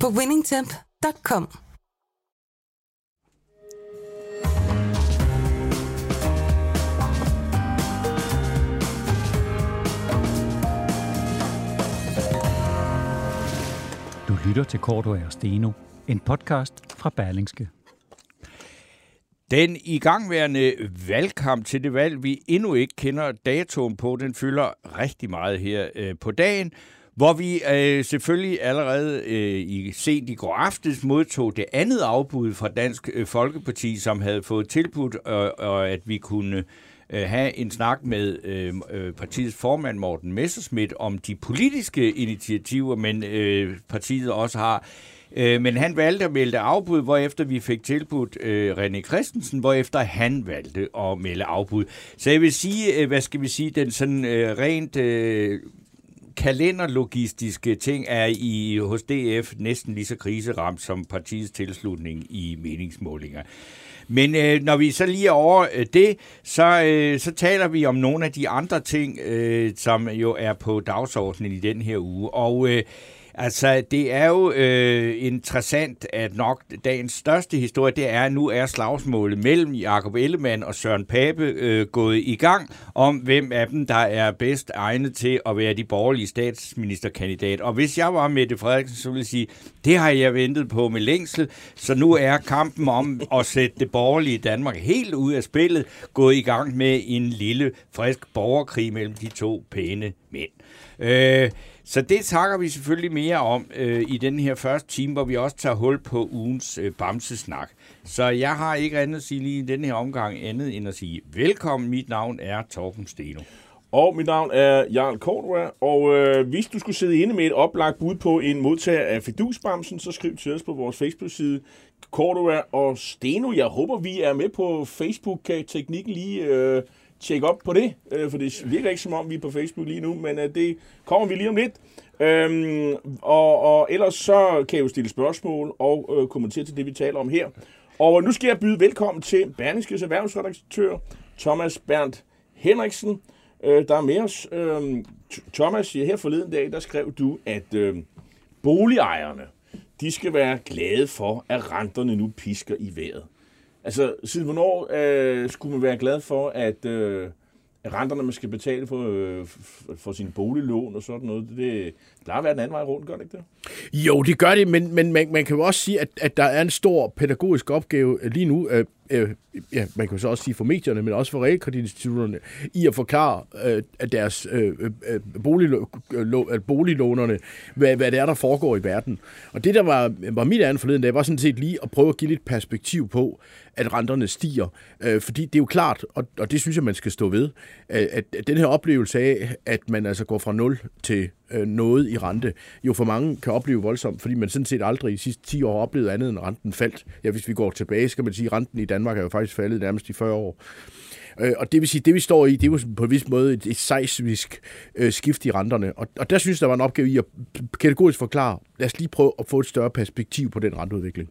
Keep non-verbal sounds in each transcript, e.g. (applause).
på winningtemp.com. Du lytter til Korto og Steno, en podcast fra Berlingske. Den igangværende valgkamp til det valg, vi endnu ikke kender datoen på, den fylder rigtig meget her øh, på dagen, hvor vi øh, selvfølgelig allerede øh, i sent i går aftes modtog det andet afbud fra Dansk øh, Folkeparti, som havde fået tilbudt, og, og at vi kunne øh, have en snak med øh, øh, partiets formand Morten Messerschmidt om de politiske initiativer, men øh, partiet også har Øh, men han valgte at melde afbud, hvorefter vi fik tilbudt øh, René Christensen, hvorefter han valgte at melde afbud. Så jeg vil sige, øh, hvad skal vi sige, den sådan øh, rent øh, kalenderlogistiske ting er i hos DF næsten lige så kriseramt som partiets tilslutning i meningsmålinger. Men øh, når vi så lige er over øh, det, så, øh, så taler vi om nogle af de andre ting, øh, som jo er på dagsordenen i den her uge. Og øh, Altså, det er jo øh, interessant, at nok dagens største historie, det er, at nu er slagsmålet mellem Jakob Ellemann og Søren Pape øh, gået i gang om, hvem af dem, der er bedst egnet til at være de borgerlige statsministerkandidat. Og hvis jeg var Mette Frederiksen, så ville jeg sige, det har jeg ventet på med længsel, så nu er kampen om at sætte det borgerlige Danmark helt ud af spillet gået i gang med en lille, frisk borgerkrig mellem de to pæne mænd. Øh, så det takker vi selvfølgelig mere om øh, i den her første time, hvor vi også tager hul på ugens øh, Bamsesnak. Så jeg har ikke andet at sige lige i den her omgang andet end at sige velkommen. Mit navn er Torben Steno. Og mit navn er Jarl Kortua, og øh, hvis du skulle sidde inde med et oplagt bud på en modtager af Fidusbamsen, så skriv til os på vores Facebook-side Kortua og Steno. Jeg håber, vi er med på Facebook. Kan teknikken lige øh, tjek op på det? Øh, for det virker ikke som om, vi er på Facebook lige nu, men øh, det kommer vi lige om lidt. Øhm, og, og ellers så kan jeg jo stille spørgsmål og øh, kommentere til det, vi taler om her. Og nu skal jeg byde velkommen til Berlingskes erhvervsredaktør Thomas Berndt Henriksen, øh, der er med os. Øh, Thomas, her forleden dag, der skrev du, at øh, boligejerne, de skal være glade for, at renterne nu pisker i vejret. Altså, siden hvornår øh, skulle man være glad for, at, øh, renterne, man skal betale for, øh, for sin boliglån og sådan noget, det plejer at være den anden vej rundt, gør det ikke det? Jo, det gør det, men, men man, man kan jo også sige, at, at der er en stor pædagogisk opgave øh, lige nu, øh, øh, ja, man kan så også sige for medierne, men også for realkreditinstitutterne, i at forklare øh, at deres øh, øh, øh boliglå, øh, boliglånerne, hvad, hvad det er, der foregår i verden. Og det, der var, var mit andet forleden dag, var sådan set lige at prøve at give lidt perspektiv på, at renterne stiger. Øh, fordi det er jo klart, og, og det synes jeg, man skal stå ved, at, at den her oplevelse af, at man altså går fra 0 til øh, noget i rente, jo for mange kan opleve voldsomt, fordi man sådan set aldrig i de sidste 10 år har oplevet andet end renten faldt. Ja, hvis vi går tilbage, skal man sige, at renten i Danmark er jo faktisk faldet nærmest i 40 år. Øh, og det vil sige, det vi står i, det er jo på en vis måde et, et seismisk øh, skift i renterne. Og, og der synes jeg, der var en opgave i at kategorisk forklare, lad os lige prøve at få et større perspektiv på den renteudvikling.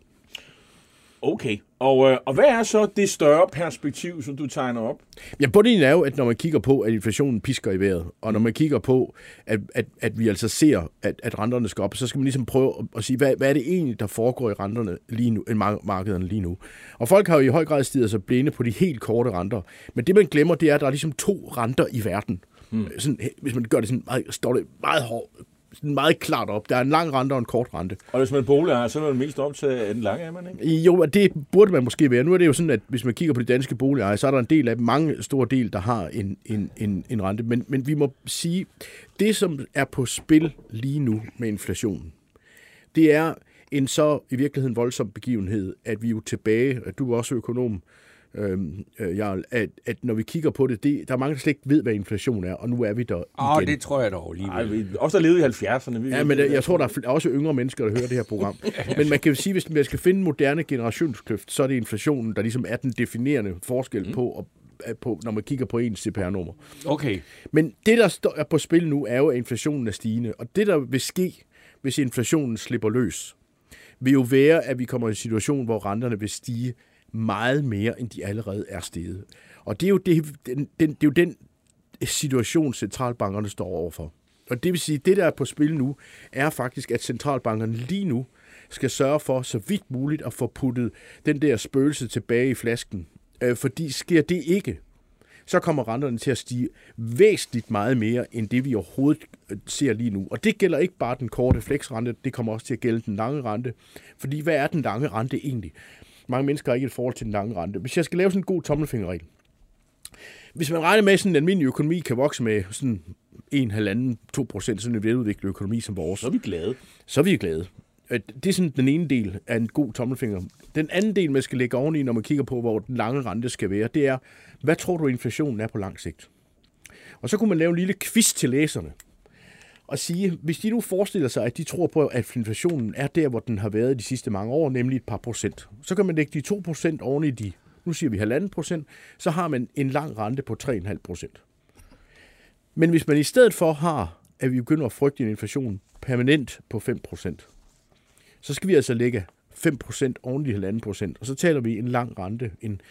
Okay, og, øh, og hvad er så det større perspektiv, som du tegner op? Ja, bundlinjen er jo, at når man kigger på, at inflationen pisker i vejret, og når man kigger på, at, at, at vi altså ser, at, at renterne skal op, så skal man ligesom prøve at, at sige, hvad, hvad er det egentlig, der foregår i renterne lige nu, i markederne lige nu. Og folk har jo i høj grad stiget sig blinde på de helt korte renter. Men det, man glemmer, det er, at der er ligesom to renter i verden. Hmm. Sådan, hvis man gør det sådan meget, står det meget hårdt, meget klart op. Der er en lang rente og en kort rente. Og hvis man er boligejer, så er man mest optaget af den lange, er man ikke? Jo, det burde man måske være. Nu er det jo sådan, at hvis man kigger på de danske boligejere, så er der en del af mange store del, der har en, en, en, en rente. Men, men vi må sige, det som er på spil lige nu med inflationen, det er en så i virkeligheden voldsom begivenhed, at vi er jo tilbage, at du er også økonom, øh, øh, Jarl, at, at når vi kigger på det, det, der er mange, der slet ikke ved, hvad inflation er, og nu er vi der Åh, igen. det tror jeg dog lige. Ej, vi, også der levede i 70'erne. Vi Ja, men der, jeg tror, der er også yngre mennesker, der hører det her program. (laughs) Men man kan jo sige, hvis man skal finde en moderne generationskløft, så er det inflationen, der ligesom er den definerende forskel på, at- på når man kigger på ens CPR-nummer. Okay. Men det, der står på spil nu, er jo, at inflationen er stigende. Og det, der vil ske, hvis inflationen slipper løs, vil jo være, at vi kommer i en situation, hvor renterne vil stige meget mere, end de allerede er steget. Og det er jo, det, den, den, det er jo den situation, centralbankerne står overfor. Og det vil sige, at det, der er på spil nu, er faktisk, at centralbankerne lige nu skal sørge for, så vidt muligt, at få puttet den der spøgelse tilbage i flasken. Øh, fordi sker det ikke, så kommer renterne til at stige væsentligt meget mere, end det vi overhovedet øh, ser lige nu. Og det gælder ikke bare den korte flexrente, det kommer også til at gælde den lange rente. Fordi hvad er den lange rente egentlig? Mange mennesker har ikke et forhold til den lange rente. Hvis jeg skal lave sådan en god tommelfingerregel, hvis man regner med, at sådan en almindelig økonomi kan vokse med sådan 1,5-2 procent, sådan en veludviklet økonomi som vores, Så er vi glade. så er vi glade. Det er sådan den ene del af en god tommelfinger. Den anden del, man skal lægge oveni, når man kigger på, hvor den lange rente skal være, det er, hvad tror du, inflationen er på lang sigt? Og så kunne man lave en lille quiz til læserne og sige, hvis de nu forestiller sig, at de tror på, at inflationen er der, hvor den har været de sidste mange år, nemlig et par procent, så kan man lægge de 2 procent oven i de, nu siger vi halvanden procent, så har man en lang rente på 3,5 procent. Men hvis man i stedet for har, at vi begynder at frygte en inflation permanent på 5 procent, så skal vi altså lægge 5% oven i 1,5%, og så taler vi en lang rente en,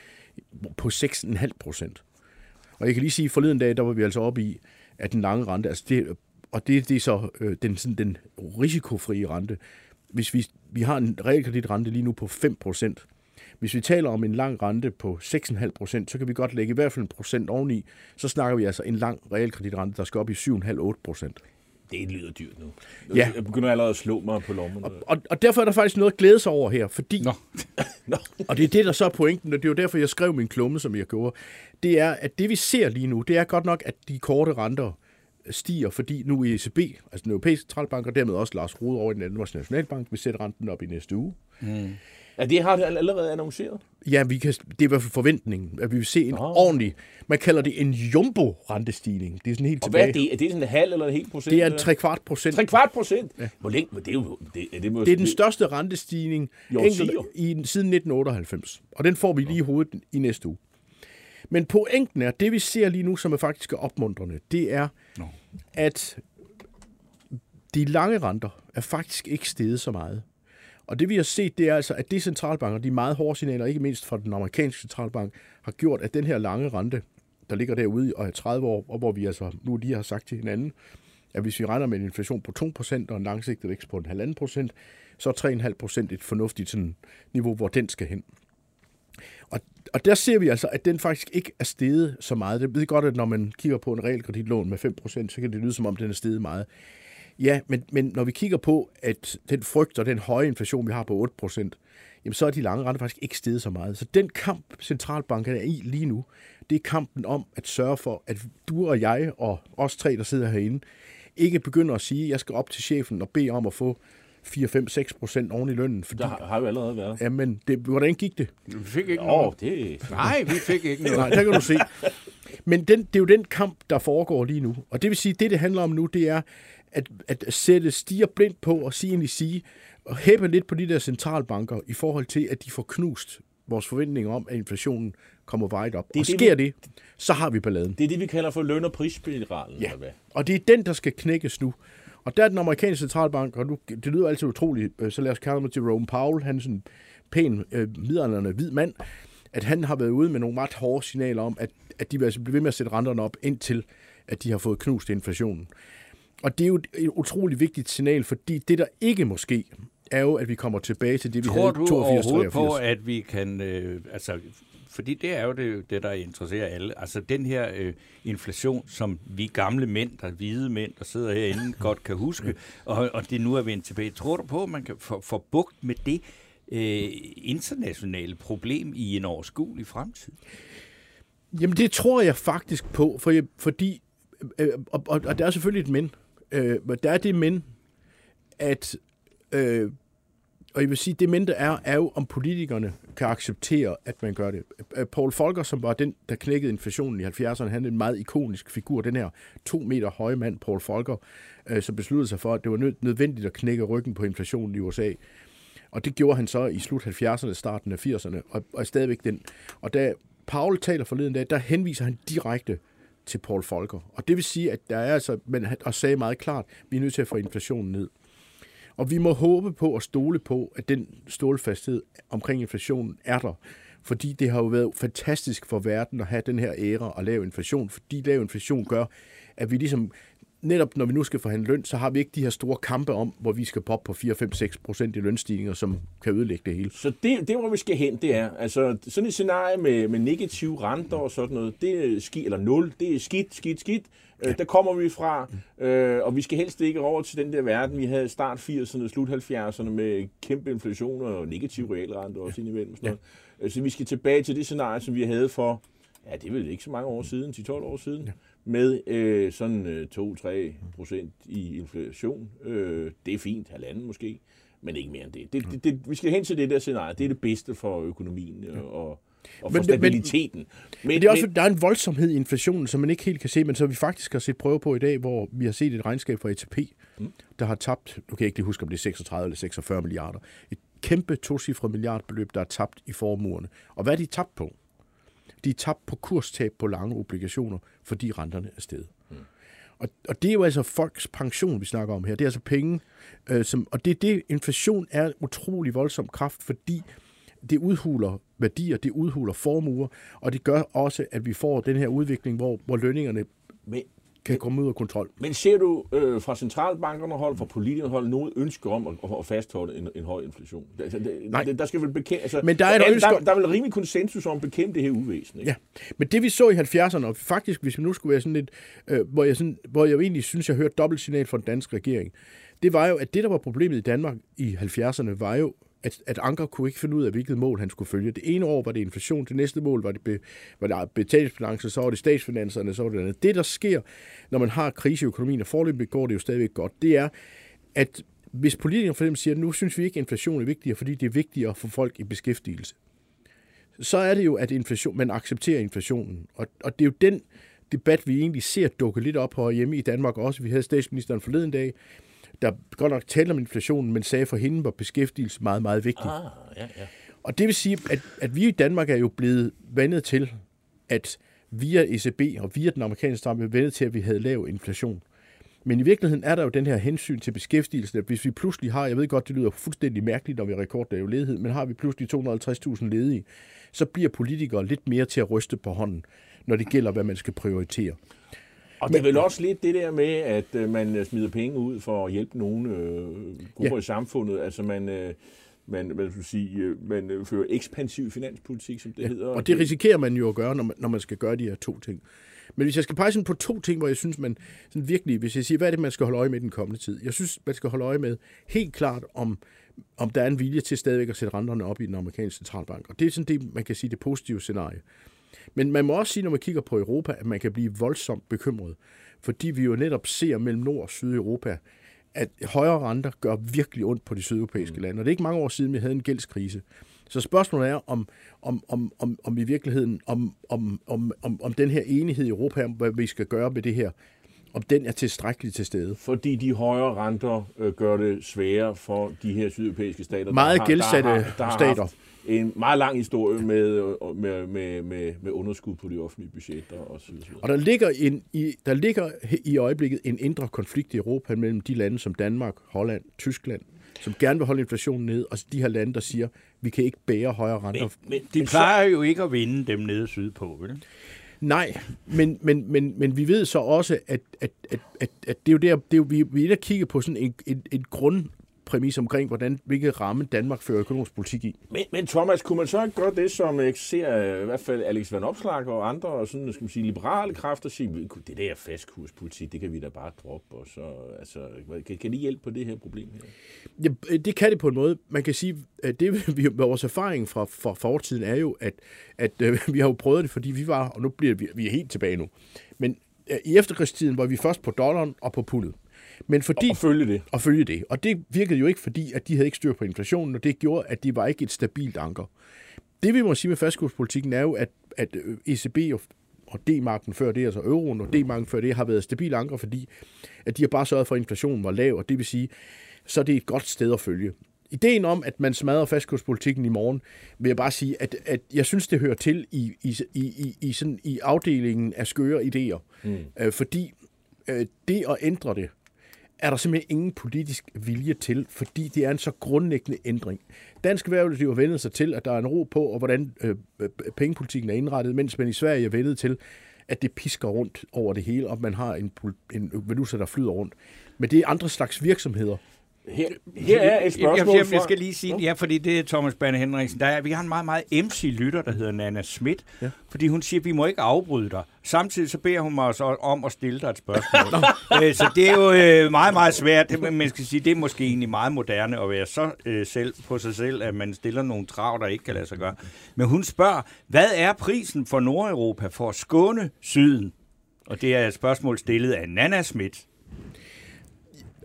på 6,5%. Og jeg kan lige sige, at forleden dag, der var vi altså oppe i, at den lange rente, altså det, og det, det er så øh, den, sådan, den risikofrie rente. Hvis vi, vi har en realkreditrente lige nu på 5%, hvis vi taler om en lang rente på 6,5%, så kan vi godt lægge i hvert fald en procent oveni. Så snakker vi altså en lang realkreditrente, der skal op i 7,5-8%. Det lyder dyrt nu. Ja. Jeg begynder allerede at slå mig på lommen. Og, og derfor er der faktisk noget at glæde sig over her, fordi... Nå. (laughs) Nå. Og det er det, der så er pointen, og det er jo derfor, jeg skrev min klumme, som jeg gjorde. Det er, at det vi ser lige nu, det er godt nok, at de korte renter stiger, fordi nu ECB, altså den europæiske centralbank, og dermed også Lars Rode over i den Danmarks Nationalbank, vil sætte renten op i næste uge. Ja, det har det allerede annonceret. Ja, vi kan, det er i hvert fald forventningen, at vi vil se en Nå. ordentlig, man kalder det en jumbo-rentestigning. Det er sådan helt Og hvad er tilbage. det? Er det sådan en halv eller en hel procent? Det er en? 3 kvart procent. Tre kvart procent? Ja. Hvor længe? Det er jo... Det, er det, må, Det er den største rentestigning I enkelt, i, siden 1998. Og den får vi lige i hovedet i næste uge. Men pointen er, det vi ser lige nu, som er faktisk opmuntrende, det er, Nå. at de lange renter er faktisk ikke steget så meget. Og det vi har set, det er altså, at de centralbanker, de meget hårde signaler, ikke mindst fra den amerikanske centralbank, har gjort, at den her lange rente, der ligger derude og er 30 år, og hvor vi altså nu lige har sagt til hinanden, at hvis vi regner med en inflation på 2% og en langsigtet vækst på en 1,5%, så er 3,5% et fornuftigt sådan, niveau, hvor den skal hen. Og, og der ser vi altså, at den faktisk ikke er steget så meget. Det ved godt, at når man kigger på en realkreditlån med 5%, så kan det lyde som om, den er steget meget. Ja, men, men når vi kigger på, at den frygt og den høje inflation, vi har på 8%, jamen så er de lange renter faktisk ikke steget så meget. Så den kamp, centralbankerne er i lige nu, det er kampen om at sørge for, at du og jeg og os tre, der sidder herinde, ikke begynder at sige, at jeg skal op til chefen og bede om at få 4, 5, 6 procent oven i lønnen. Fordi, Der har, har jo allerede været. jamen, det, hvordan gik det? Vi fik ikke Åh, noget. det... Nej, vi fik ikke noget. Nej, der kan du se. Men den, det er jo den kamp, der foregår lige nu. Og det vil sige, det det handler om nu, det er at, at sætte stiger blindt på og sige, egentlig sige, og hæppe lidt på de der centralbanker i forhold til, at de får knust vores forventninger om, at inflationen kommer vejet op. Det og det, sker vi- det, så har vi balladen. Det er det, vi kalder for løn- og prisspiralen. Ja, eller hvad? og det er den, der skal knækkes nu. Og der er den amerikanske centralbank, og nu, det lyder altid utroligt, øh, så lad os kalde mig til Rome Powell, han er sådan en pæn, øh, midaldrende hvid mand, at han har været ude med nogle ret hårde signaler om, at, at de vil altså blive ved med at sætte renterne op, indtil at de har fået knust inflationen. Og det er jo et, utroligt vigtigt signal, fordi det, der ikke måske, er jo, at vi kommer tilbage til det, vi Tror havde du i 82 overhovedet på, 83. at vi kan... Øh, altså, fordi det er jo det, det, der interesserer alle. Altså den her øh, inflation, som vi gamle mænd, der er hvide mænd, der sidder herinde, (laughs) godt kan huske, og, og det nu er vendt tilbage. Tror du på, at man kan få, få bugt med det øh, internationale problem i en overskuelig fremtid? Jamen, det tror jeg faktisk på, for jeg, fordi, øh, og, og, og der er selvfølgelig et men. Øh, men der er det men, at øh, og jeg vil sige, det mindre er, er jo, om politikerne kan acceptere, at man gør det. Paul Folker, som var den, der knækkede inflationen i 70'erne, han er en meget ikonisk figur, den her to meter høje mand, Paul Folker, øh, som besluttede sig for, at det var nødvendigt at knække ryggen på inflationen i USA. Og det gjorde han så i slut 70'erne, starten af 80'erne, og, og er stadigvæk den. Og da Paul taler forleden dag, der henviser han direkte til Paul Folker. Og det vil sige, at der er altså, men han sagde meget klart, at vi er nødt til at få inflationen ned. Og vi må håbe på og stole på, at den stålfasthed omkring inflationen er der. Fordi det har jo været fantastisk for verden at have den her æra og lav inflation, fordi lav inflation gør, at vi ligesom netop når vi nu skal forhandle løn, så har vi ikke de her store kampe om, hvor vi skal poppe på 4, 5, 6 procent i lønstigninger, som kan ødelægge det hele. Så det, det hvor vi skal hen, det er, altså sådan et scenarie med, med negative renter og sådan noget, det er skidt, eller nul, det er skidt, skidt, skidt. Øh, ja. Der kommer vi fra, øh, og vi skal helst ikke over til den der verden, vi havde start 80'erne, slut 70'erne med kæmpe inflation og negativ realrente også ja. indimellem. Sådan noget. Ja. Øh, så vi skal tilbage til det scenarie, som vi havde for, ja, det er vel ikke så mange år siden, 10-12 år siden. Ja med øh, sådan øh, 2-3 procent i inflation. Øh, det er fint, halvanden måske, men ikke mere end det. det, det, det vi skal hen til det der scenarie. Det er det bedste for økonomien øh, og, og for men, stabiliteten. Men, men, men det er også, men, der er en voldsomhed i inflationen, som man ikke helt kan se, men som vi faktisk har set prøve på i dag, hvor vi har set et regnskab fra ATP, mm. der har tabt, nu kan jeg ikke lige huske, om det er 36 eller 46 milliarder, et kæmpe tocifret milliardbeløb, der er tabt i formuerne. Og hvad er de tabt på? De er tabt på kurstab på lange obligationer, fordi renterne er steget. Mm. Og, og det er jo altså folks pension, vi snakker om her. Det er altså penge, øh, som, og det er det, inflation er utrolig voldsom kraft, fordi det udhuler værdier, det udhuler formuer, og det gør også, at vi får den her udvikling, hvor, hvor lønningerne men, kan komme ud af kontrol. Men ser du øh, fra centralbankerne hold, fra politikerne hold, nogen ønske om at, at fastholde en, en høj inflation? Altså, det, Nej. Der skal vel bekæmpe, altså, men der er, der, ønske... der, der er vel rimelig konsensus om at bekæmpe det her uvæsen. Ikke? Ja, men det vi så i 70'erne, og faktisk hvis vi nu skulle være sådan lidt, øh, hvor, jeg sådan, hvor jeg egentlig synes, jeg hørte dobbelt signal fra den danske regering, det var jo, at det, der var problemet i Danmark i 70'erne, var jo, at, at Anker kunne ikke finde ud af, hvilket mål han skulle følge. Det ene år var det inflation, det næste mål var det, be, var det betalingsbalance, så var det statsfinanserne, så var det andet. Det, der sker, når man har krise i økonomien, og forløbet går det jo stadigvæk godt, det er, at hvis politikerne for dem siger, at nu synes vi ikke, at inflation er vigtigere, fordi det er vigtigere at få folk i beskæftigelse, så er det jo, at inflation, man accepterer inflationen. Og, og det er jo den debat, vi egentlig ser dukke lidt op her hjemme i Danmark også. Vi havde statsministeren forleden dag, der godt nok talte om inflationen, men sagde for hende var beskæftigelse meget, meget vigtig. Ah, ja, ja. Og det vil sige, at, at vi i Danmark er jo blevet vandet til, at via ECB og via den amerikanske stramme, vendet til, at vi havde lav inflation. Men i virkeligheden er der jo den her hensyn til beskæftigelsen, at hvis vi pludselig har, jeg ved godt, det lyder fuldstændig mærkeligt, når vi har rekordlave ledighed, men har vi pludselig 250.000 ledige, så bliver politikere lidt mere til at ryste på hånden, når det gælder, hvad man skal prioritere. Og det er vel også lidt det der med, at øh, man øh, smider penge ud for at hjælpe nogle øh, grupper ja. i samfundet. Altså man... Øh, man, man, skal sige, øh, man øh, fører ekspansiv finanspolitik, som det ja, hedder. Og det risikerer man jo at gøre, når man, når man skal gøre de her to ting. Men hvis jeg skal pege sådan på to ting, hvor jeg synes, man sådan virkelig, hvis jeg siger, hvad er det, man skal holde øje med den kommende tid? Jeg synes, man skal holde øje med helt klart, om, om der er en vilje til stadigvæk at sætte renterne op i den amerikanske centralbank. Og det er sådan det, man kan sige, det positive scenarie. Men man må også sige, når man kigger på Europa, at man kan blive voldsomt bekymret, fordi vi jo netop ser mellem Nord og Sydeuropa, at højere renter gør virkelig ondt på de sydeuropæiske mm. lande. Og det er ikke mange år siden, vi havde en gældskrise. Så spørgsmålet er, om, om, om, om, om i virkeligheden, om, om, om, om, om den her enighed i Europa, om hvad vi skal gøre med det her, om den er tilstrækkeligt til stede. Fordi de højere renter øh, gør det sværere for de her sydeuropæiske stater. Meget der gældsatte der har, der har stater. Haft en meget lang historie med, med, med, med, med underskud på de offentlige budgetter og så videre. Og der ligger, en, i, der ligger i øjeblikket en indre konflikt i Europa mellem de lande som Danmark, Holland, Tyskland, som gerne vil holde inflationen ned, og de her lande, der siger, vi kan ikke bære højere renter. Men, men de plejer jo ikke at vinde dem nede sydpå, vel? Nej, men, men, men, men vi ved så også, at, at, at, at, at det er jo der, det er jo, vi, vi er der kigge på sådan en, en, en grund præmis omkring, hvordan, hvilket ramme Danmark fører økonomisk politik i. Men, men Thomas, kunne man så ikke gøre det, som jeg ser i hvert fald Alex Van Opslag og andre og sådan, skal man sige, liberale kræfter sige, det der fastkurspolitik, det kan vi da bare droppe, og så, altså, kan, kan det hjælpe på det her problem her? Ja, det kan det på en måde. Man kan sige, at det, vi, vores erfaring fra, fra fortiden er jo, at, at øh, (laughs) vi har jo prøvet det, fordi vi var, og nu bliver vi, vi er helt tilbage nu, men øh, i efterkrigstiden var vi først på dollaren og på pundet. Men fordi, Og følge det. at følge det. Og det virkede jo ikke, fordi at de havde ikke styr på inflationen, og det gjorde, at de var ikke et stabilt anker. Det vi må sige med fastkurspolitikken er jo, at, at øh, ECB og, og D-marken før det, altså euroen og D-marken før det, har været stabil anker, fordi at de har bare sørget for, at inflationen var lav, og det vil sige, så er det et godt sted at følge. Ideen om, at man smadrer fastkurspolitikken i morgen, vil jeg bare sige, at, at jeg synes, det hører til i, i, i, i, i, sådan, i afdelingen af skøre idéer. Mm. Øh, fordi øh, det at ændre det, er der simpelthen ingen politisk vilje til, fordi det er en så grundlæggende ændring. Dansk erhvervsliv har vendet sig til, at der er en ro på, og hvordan øh, øh pengepolitikken er indrettet, mens man i Sverige er vendet til, at det pisker rundt over det hele, og man har en, en valuta, der flyder rundt. Men det er andre slags virksomheder. Her, her er et spørgsmål jeg, jeg, jeg skal lige sige, ja, fordi det er Thomas Banne Henriksen. Der er, vi har en meget, meget MC-lytter, der hedder Nana Schmidt, ja. fordi hun siger, at vi må ikke afbryde dig. Samtidig så beder hun mig så om at stille dig et spørgsmål. (laughs) øh, så det er jo øh, meget, meget svært. Det, man skal sige, det er måske egentlig meget moderne at være så øh, selv på sig selv, at man stiller nogle trav, der ikke kan lade sig gøre. Men hun spørger, hvad er prisen for Nordeuropa for at skåne syden? Og det er et spørgsmål stillet af Nana Schmidt.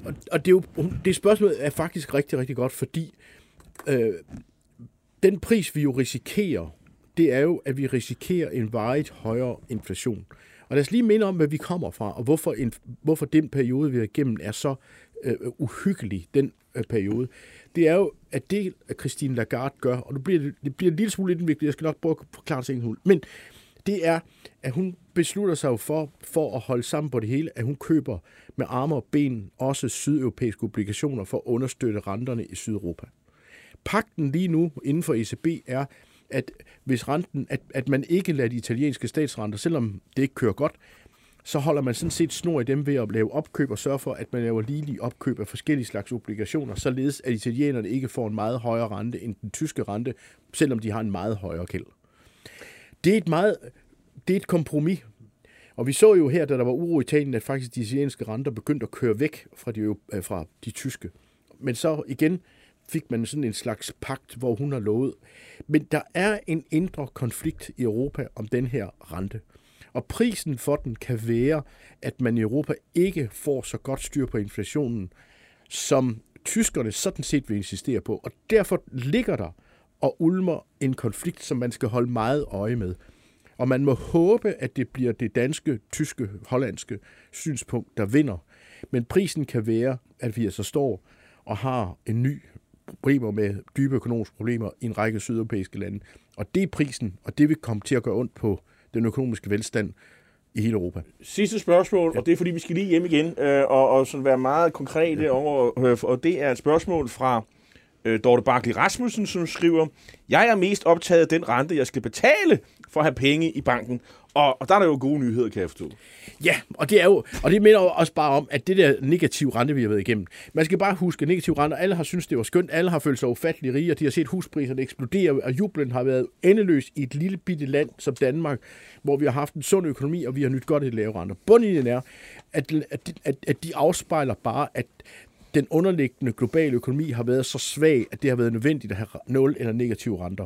Og, og det, er jo, det spørgsmål er faktisk rigtig, rigtig godt, fordi øh, den pris, vi jo risikerer, det er jo, at vi risikerer en varigt højere inflation. Og lad os lige minde om, hvad vi kommer fra, og hvorfor, en, hvorfor den periode, vi er igennem, er så øh, uhyggelig, den øh, periode. Det er jo, at det, at Christine Lagarde gør, og det bliver, det bliver en lille smule indviklet, jeg skal nok prøve at forklare det en hul, men det er, at hun beslutter sig jo for, for at holde sammen på det hele, at hun køber med arme og ben også sydeuropæiske obligationer for at understøtte renterne i Sydeuropa. Pakten lige nu inden for ECB er, at hvis renten, at, at man ikke lader de italienske statsrenter, selvom det ikke kører godt, så holder man sådan set snor i dem ved at lave opkøb og sørge for, at man laver ligelig opkøb af forskellige slags obligationer, således at italienerne ikke får en meget højere rente end den tyske rente, selvom de har en meget højere gæld. Det er et meget, det er et kompromis. Og vi så jo her, da der var uro i Italien, at faktisk de italienske renter begyndte at køre væk fra de, øh, fra de tyske. Men så igen fik man sådan en slags pagt, hvor hun har lovet. Men der er en indre konflikt i Europa om den her rente. Og prisen for den kan være, at man i Europa ikke får så godt styr på inflationen, som tyskerne sådan set vil insistere på. Og derfor ligger der og ulmer en konflikt, som man skal holde meget øje med. Og man må håbe, at det bliver det danske, tyske, hollandske synspunkt, der vinder. Men prisen kan være, at vi altså står og har en ny problemer med dybe økonomiske problemer i en række sydeuropæiske lande. Og det er prisen, og det vil komme til at gøre ondt på den økonomiske velstand i hele Europa. Sidste spørgsmål, ja. og det er fordi, vi skal lige hjem igen, øh, og, og sådan være meget konkrete ja. over, øh, og det er et spørgsmål fra øh, Dorte Barkley Rasmussen, som skriver, jeg er mest optaget af den rente, jeg skal betale for at have penge i banken. Og, og der er der jo gode nyheder, kan jeg forstå. Ja, og det er jo, og det minder også bare om, at det der negative rente, vi har været igennem. Man skal bare huske, at negativ rente, alle har syntes, det var skønt, alle har følt sig ufattelig rige, og de har set huspriserne eksplodere, og jublen har været endeløs i et lille bitte land som Danmark, hvor vi har haft en sund økonomi, og vi har nyt godt et lave renter. Bundlinjen er, at, at, at, at de afspejler bare, at den underliggende globale økonomi har været så svag, at det har været nødvendigt at have nul eller negative renter.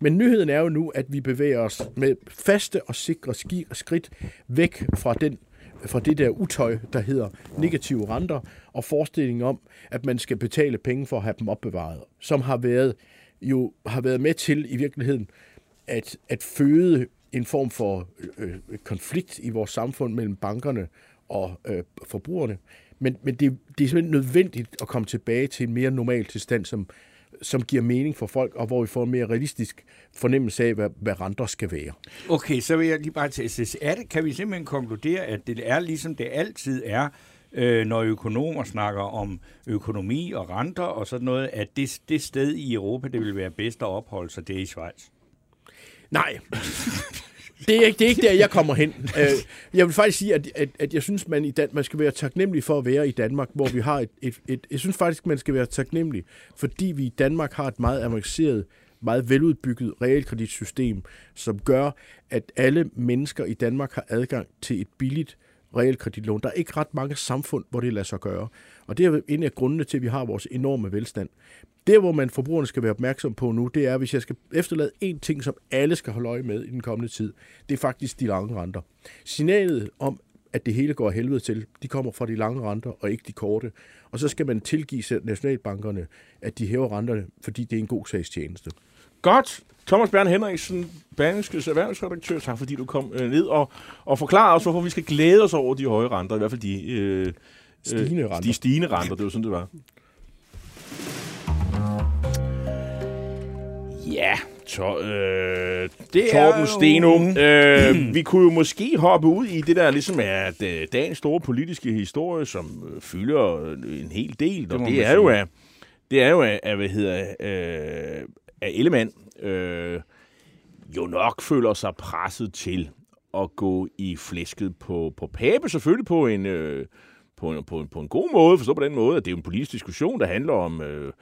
Men nyheden er jo nu, at vi bevæger os med faste og sikre skridt væk fra den fra det der utøj, der hedder negative renter, og forestillingen om, at man skal betale penge for at have dem opbevaret, som har været jo har været med til i virkeligheden at, at føde en form for øh, øh konflikt i vores samfund mellem bankerne og øh, forbrugerne. Men, men det, det er simpelthen nødvendigt at komme tilbage til en mere normal tilstand, som, som giver mening for folk, og hvor vi får en mere realistisk fornemmelse af, hvad, hvad renter skal være. Okay, så vil jeg lige bare til er det, kan vi simpelthen konkludere, at det er ligesom det altid er, øh, når økonomer snakker om økonomi og renter og sådan noget, at det, det sted i Europa, det vil være bedst at opholde sig, det er i Schweiz? Nej. (laughs) det er, ikke, det er ikke der, jeg kommer hen. Øh, jeg vil faktisk sige, at, at, at jeg synes, man, i Dan- man skal være taknemmelig for at være i Danmark, hvor vi har et, et, et... Jeg synes faktisk, man skal være taknemmelig, fordi vi i Danmark har et meget avanceret, meget veludbygget realkreditsystem, som gør, at alle mennesker i Danmark har adgang til et billigt realkreditlån. Der er ikke ret mange samfund, hvor det lader sig gøre. Og det er en af grundene til, at vi har vores enorme velstand. Der, hvor man forbrugerne skal være opmærksom på nu, det er, hvis jeg skal efterlade en ting, som alle skal holde øje med i den kommende tid, det er faktisk de lange renter. Signalet om, at det hele går af helvede til. De kommer fra de lange renter, og ikke de korte. Og så skal man tilgive nationalbankerne, at de hæver renterne, fordi det er en god sagstjeneste. Godt. Thomas Bern Henriksen, Berlingskes erhvervsredaktør, tak fordi du kom øh, ned og, og forklarer os, hvorfor vi skal glæde os over de høje renter, i hvert fald de, øh, Stigende renter. de stigende renter. Det var sådan, det var. Ja, så, øh, Det er Torben jo- Steno. Øh, vi kunne jo måske hoppe ud i det der, ligesom er at, øh, dagens store politiske historie, som øh, fylder øh, en hel del. Det, og det er, jo af, det er jo af hvad hedder, øh, af Ellemann, øh, jo nok føler sig presset til at gå i flæsket på, på Pape, selvfølgelig på en, øh, på, en, på, en, på en god måde, forstå på den måde, at det er en politisk diskussion, der handler om øh,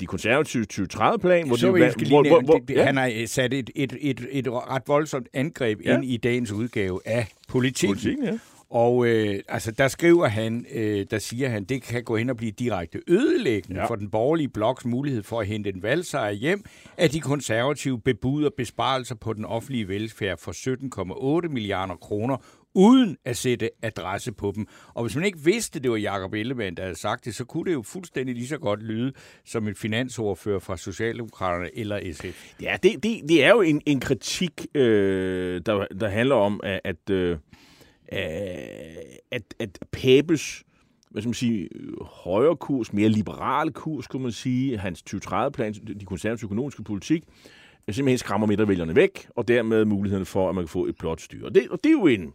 de konservative 2030-plan, hvor Så de, vil jeg hvor, hvor, hvor, det- det- ja. han har øh, sat et, et, et, et ret voldsomt angreb Ja. ind i dagens udgave af politikken. Politikken, ja. Og øh, altså, der skriver han, øh, der siger han, det kan gå hen og blive direkte ødelæggende Ja. for den borgerlige bloks mulighed for at hente en valgsejr hjem, at de konservative bebuder besparelser på den offentlige velfærd for 17,8 milliarder kroner, uden at sætte adresse på dem. Og hvis man ikke vidste, det var Jacob Ellemann, der havde sagt det, så kunne det jo fuldstændig lige så godt lyde som en finansordfører fra Socialdemokraterne eller SF. Ja, det, det, det er jo en, en kritik, øh, der, der handler om, at, at, øh, Øh, at, at Pæbes hvad skal man sige, højere kurs, mere liberal kurs, kunne man sige, hans 2030-plan, de konservative økonomiske politik, øh, simpelthen skræmmer midtervælgerne væk, og dermed muligheden for, at man kan få et blot styre. Og det, og det er jo en,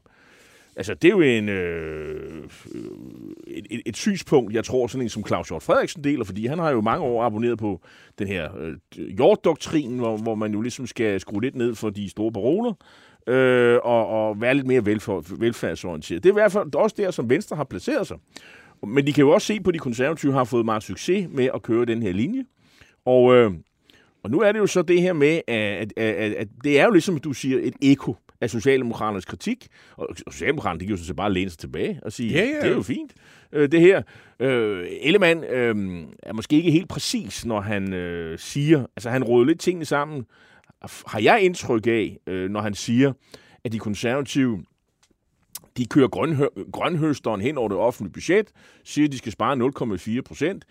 altså det er jo en, øh, et, et, et synspunkt, jeg tror sådan en som Claus Hjort Frederiksen deler, fordi han har jo mange år abonneret på den her øh, hvor, hvor man jo ligesom skal skrue lidt ned for de store paroler, øh, og, og være lidt mere velfærd, velfærdsorienteret. Det er i hvert fald også der, som Venstre har placeret sig. Men de kan jo også se på, at de konservative har fået meget succes med at køre den her linje. Og, øh, og nu er det jo så det her med, at, at, at, at det er jo ligesom, du siger, et eko af Socialdemokraternes kritik. Og Socialdemokraterne, de kan jo set bare læne sig tilbage og sige, Ja, ja. det er jo fint, øh, det her. Øh, Ellemann øh, er måske ikke helt præcis, når han øh, siger, altså han råder lidt tingene sammen, har jeg indtryk af, øh, når han siger, at de konservative de kører grønhø- grønhøsteren hen over det offentlige budget, siger, at de skal spare 0,4 procent.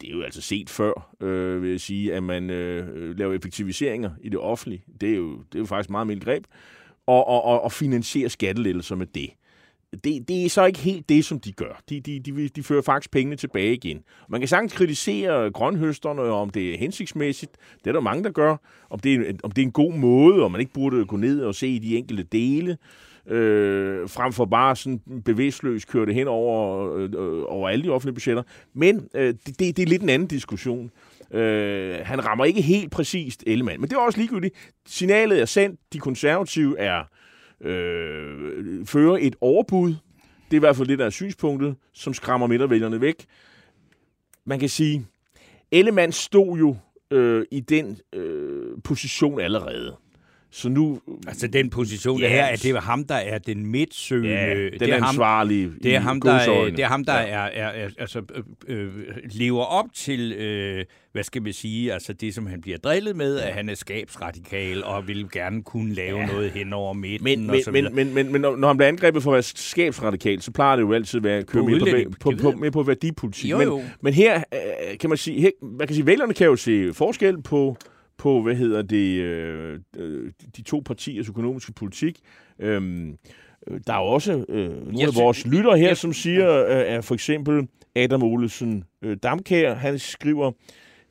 Det er jo altså set før, øh, vil jeg sige, at man øh, laver effektiviseringer i det offentlige. Det er jo, det er jo faktisk meget mildt greb. Og, og, og, og finansiere skattelettelser med det det. Det er så ikke helt det, som de gør. De, de, de, de fører faktisk pengene tilbage igen. Man kan sagtens kritisere grønhøsterne, om det er hensigtsmæssigt. Det er der mange, der gør. Om det er, om det er en god måde, og man ikke burde gå ned og se de enkelte dele øh, frem for bare sådan bevidstløst køre det hen over, øh, over alle de offentlige budgetter. Men øh, det, det, det er lidt en anden diskussion. Øh, han rammer ikke helt præcist Ellemann, men det er også ligegyldigt. Signalet er sendt, de konservative er øh, fører et overbud. Det er i hvert fald det, der er synspunktet, som skræmmer midtervælgerne væk. Man kan sige, Ellemann stod jo øh, i den øh, position allerede. Så nu... Altså den position, der Ja. her, at det er ham, der er den midtsøgende... Ja, det den er ham, ansvarlige det er ham, der, er, det er ham, der Ja. er, er, er, altså, øh, øh, lever op til, øh, hvad skal man sige, altså det, som han bliver drillet med, at han er skabsradikal og vil gerne kunne lave ja. noget hen over midten Men, og men, så men, men, men, men når han bliver angrebet for at være skabsradikal, så plejer det jo altid at være at køre På mere på, på, på, mere på værdipolitik. Jo, men, jo. men her øh, kan man sige, her, man kan sige, vælgerne kan jo se forskel på, på hvad hedder det, øh, øh, de to partiers økonomiske politik. Øhm, øh, der er jo også øh, nogle af vores lyttere her, som siger, øh, er for eksempel Adam Olesen øh, Damkær, han skriver,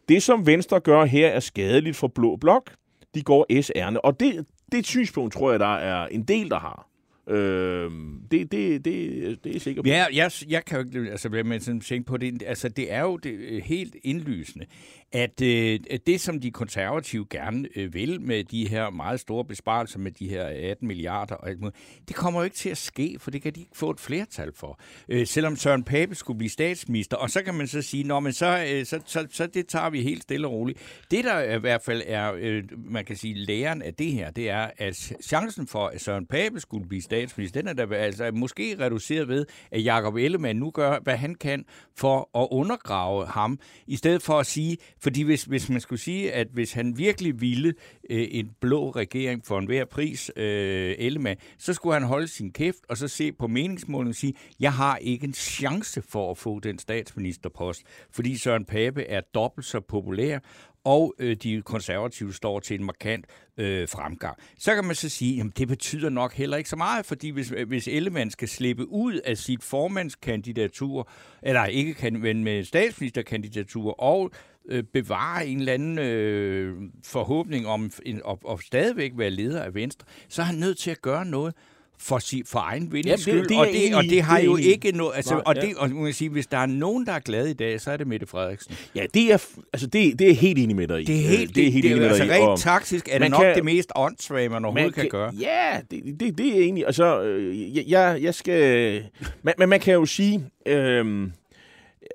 det som Venstre gør her er skadeligt for Blå Blok. De går SR'erne. Og det, det et synspunkt, tror jeg, der er en del, der har. Øh, det, det, det, det er jeg sikker på. Ja, jeg, jeg kan jo ikke altså, være med at tænke på det. Altså, det er jo det, øh, helt indlysende, at øh, det, som de konservative gerne øh, vil med de her meget store besparelser med de her 18 milliarder og alt muligt, det kommer jo ikke til at ske, for det kan de ikke få et flertal for. Øh, selvom Søren Pape skulle blive statsminister, og så kan man så sige, Nå, men så, øh, så, så, så det tager vi helt stille og roligt. Det, der i hvert fald er, øh, man kan sige, læren af det her, det er, at chancen for, at Søren Pape skulle blive statsminister, den er da altså måske reduceret ved, at Jacob Ellemann nu gør, hvad han kan for at undergrave ham, i stedet for at sige, fordi hvis, hvis man skulle sige, at hvis han virkelig ville øh, en blå regering for enhver pris, øh, Ellemann, så skulle han holde sin kæft og så se på meningsmålingen og sige, jeg har ikke en chance for at få den statsministerpost, fordi Søren Pape er dobbelt så populær, og øh, de konservative står til en markant øh, fremgang. Så kan man så sige, at det betyder nok heller ikke så meget, fordi hvis, hvis Ellemann skal slippe ud af sit formandskandidatur, eller ikke kan vende med statsministerkandidatur, og øh, bevare en eller anden øh, forhåbning om en, at, at stadigvæk være leder af Venstre, så er han nødt til at gøre noget for, si, for egen vindings skyld, det, det og, det, og det har det jo enig. ikke noget... Altså, Nej, og, det, ja. og man sige, hvis der er nogen, der er glad i dag, så er det Mette Frederiksen. Ja, det er, altså, det, det er helt enig med dig i. Det er helt, det, er helt det, enig med altså, dig rent taktisk er det nok kan, det mest åndssvage, man overhovedet man kan, kan gøre. Ja, det, det, det er enig. Altså, øh, jeg, jeg skal... (laughs) Men man, man kan jo sige... Øh,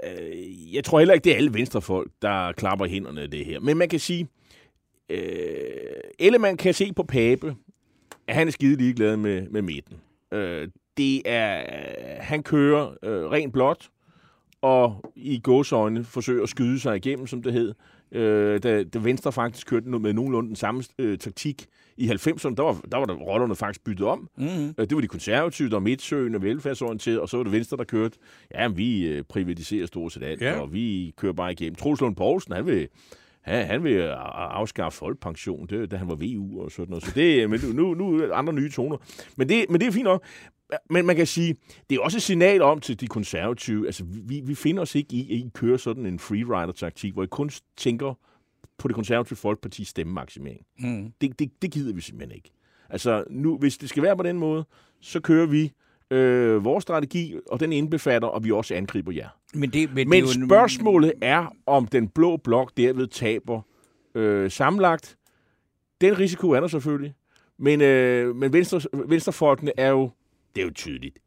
øh, jeg tror heller ikke, det er alle venstrefolk, der klapper hænderne af det her. Men man kan sige... Øh, Ellemann kan se på Pape, at han er skide ligeglad med, med midten. Øh, det er, han kører øh, rent blot, og i gåsøjne forsøger at skyde sig igennem, som det hed. Øh, da, da Venstre faktisk kørte med nogenlunde den samme øh, taktik i 90'erne, der var, der var der rollerne faktisk byttet om. Mm-hmm. Øh, det var de konservative, der var midtsøgende og velfærdsorienteret, og så var det Venstre, der kørte, ja, vi øh, privatiserer stort set alt, ja. og vi kører bare igennem. Troels Lund Poulsen, han vil han, han vil afskaffe folkepension, det, da han var VU og sådan noget. Så det, men nu, nu er andre nye toner. Men det, men det er fint nok. Men man kan sige, det er også et signal om til de konservative, altså vi, vi finder os ikke i, at I kører sådan en freerider-taktik, hvor I kun tænker på det konservative folkepartis stemmemaksimering. Mm. Det, det, det gider vi simpelthen ikke. Altså, nu, hvis det skal være på den måde, så kører vi øh, vores strategi, og den indbefatter, og vi også angriber jer. Men, det, men, men det er jo spørgsmålet er, om den blå blok derved taber øh, samlagt. Den risiko er der selvfølgelig. Men, øh, men venstre, venstrefolkene er jo, det er jo tydeligt,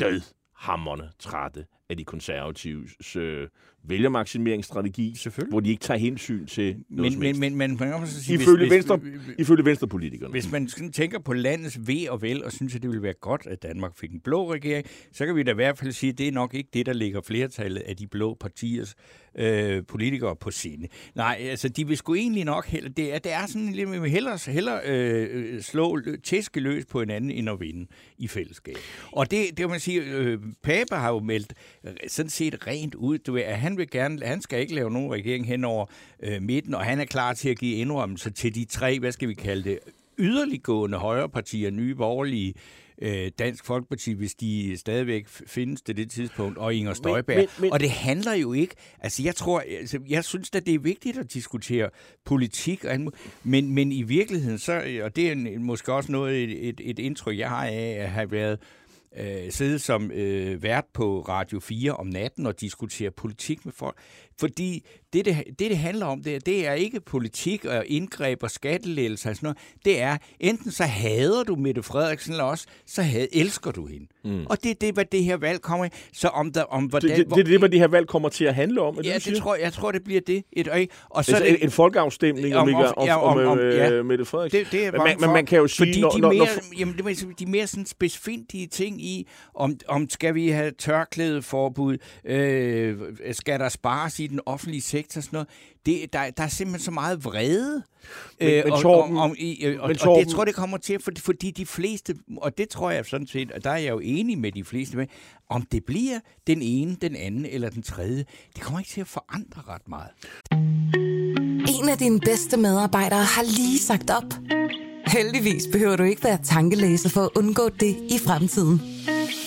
død hammerne trætte af de konservatives øh, vælgermaksimeringsstrategi, hvor de ikke tager hensyn til noget men, men, men, men man kan sige, ifølge, hvis, venstre, hvis, ifølge venstrepolitikerne. Hvis man tænker på landets ved og vel, og synes, at det ville være godt, at Danmark fik en blå regering, så kan vi da i hvert fald sige, at det er nok ikke det, der ligger flertallet af de blå partiers øh, politikere på sinde. Nej, altså de vil sgu egentlig nok heller, det er, det er sådan lidt, med hellere, hellere øh, slå tæske løs på hinanden, end at vinde i fællesskab. Og det, det vil man sige, øh, Pape har jo meldt øh, sådan set rent ud, du ved, at han vil gerne, han skal ikke lave nogen regering hen over øh, midten, og han er klar til at give indrømmelser til de tre, hvad skal vi kalde det, yderliggående højrepartier, nye borgerlige, øh, Dansk Folkeparti, hvis de stadigvæk findes til det tidspunkt, og Inger Støjberg. Men, men, men, og det handler jo ikke... Altså, jeg tror... Altså, jeg synes at det er vigtigt at diskutere politik, og, men, men i virkeligheden, så, og det er måske også noget, et, et, et indtryk, jeg har af at have været øh, sidde som øh, vært på Radio 4 om natten og diskutere politik med folk. Fordi det, det, det, det handler om, det, det er ikke politik og indgreb og skattelægelser og sådan noget. Det er, enten så hader du Mette Frederiksen, eller også så had, elsker du hende. Mm. Og det er det, hvad det her valg kommer. Så om der, om hvordan, det, det, det er det, hvad det her valg kommer til at handle om? Ja, det, det tror, jeg tror, det bliver det. Et, og, og så altså, det, en, en folkeafstemning om, om, om, ja, om, om, om øh, ja. Mette Frederiksen? Det, det er men, men man kan jo sige... Fordi når, de, når, mere, når, jamen, det er, de mere sådan specifindige ting i, om, om skal vi have tørklædeforbud, øh, skal der spares i den offentlige sektor, sådan noget. Det, der, der er simpelthen så meget vrede. Men, øh, men, Torben, om, om, i, øh, og, men, og det tror det kommer til, for, fordi de fleste, og det tror jeg sådan set, og der er jeg jo enig med de fleste med, om det bliver den ene, den anden eller den tredje, det kommer ikke til at forandre ret meget. En af dine bedste medarbejdere har lige sagt op. Heldigvis behøver du ikke være tankelæser for at undgå det i fremtiden.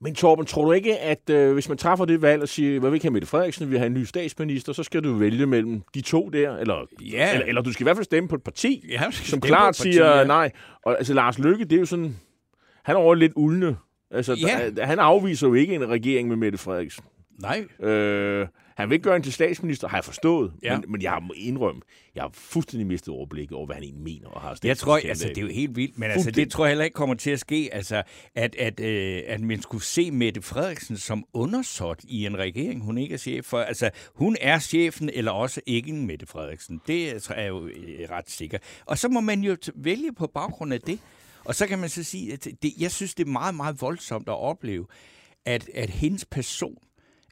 Men Torben, tror du ikke, at øh, hvis man træffer det valg og siger, hvad vi kan Mette Frederiksen, vi har en ny statsminister, så skal du vælge mellem de to der? Eller, ja. eller, eller du skal i hvert fald stemme på et parti, ja, som klart parti, siger ja. nej. Og altså Lars Lykke, det er jo sådan, han er over lidt uldne. Altså, ja. der, han afviser jo ikke en regering med Mette Frederiksen. Nej. Øh, han vil ikke gøre hende til statsminister, har jeg forstået. Ja. Men, men jeg har indrømme, jeg har fuldstændig mistet overblikket over, hvad han egentlig mener og har Jeg tror, altså, det er jo helt vildt, men altså, det tror jeg heller ikke kommer til at ske, altså, at, at, øh, at man skulle se Mette Frederiksen som undersåt i en regering, hun ikke er chef for. Altså, hun er chefen, eller også ikke en Mette Frederiksen. Det er jeg jo øh, ret sikker. Og så må man jo vælge på baggrund af det. Og så kan man så sige, at det, jeg synes, det er meget, meget voldsomt at opleve, at, at hendes person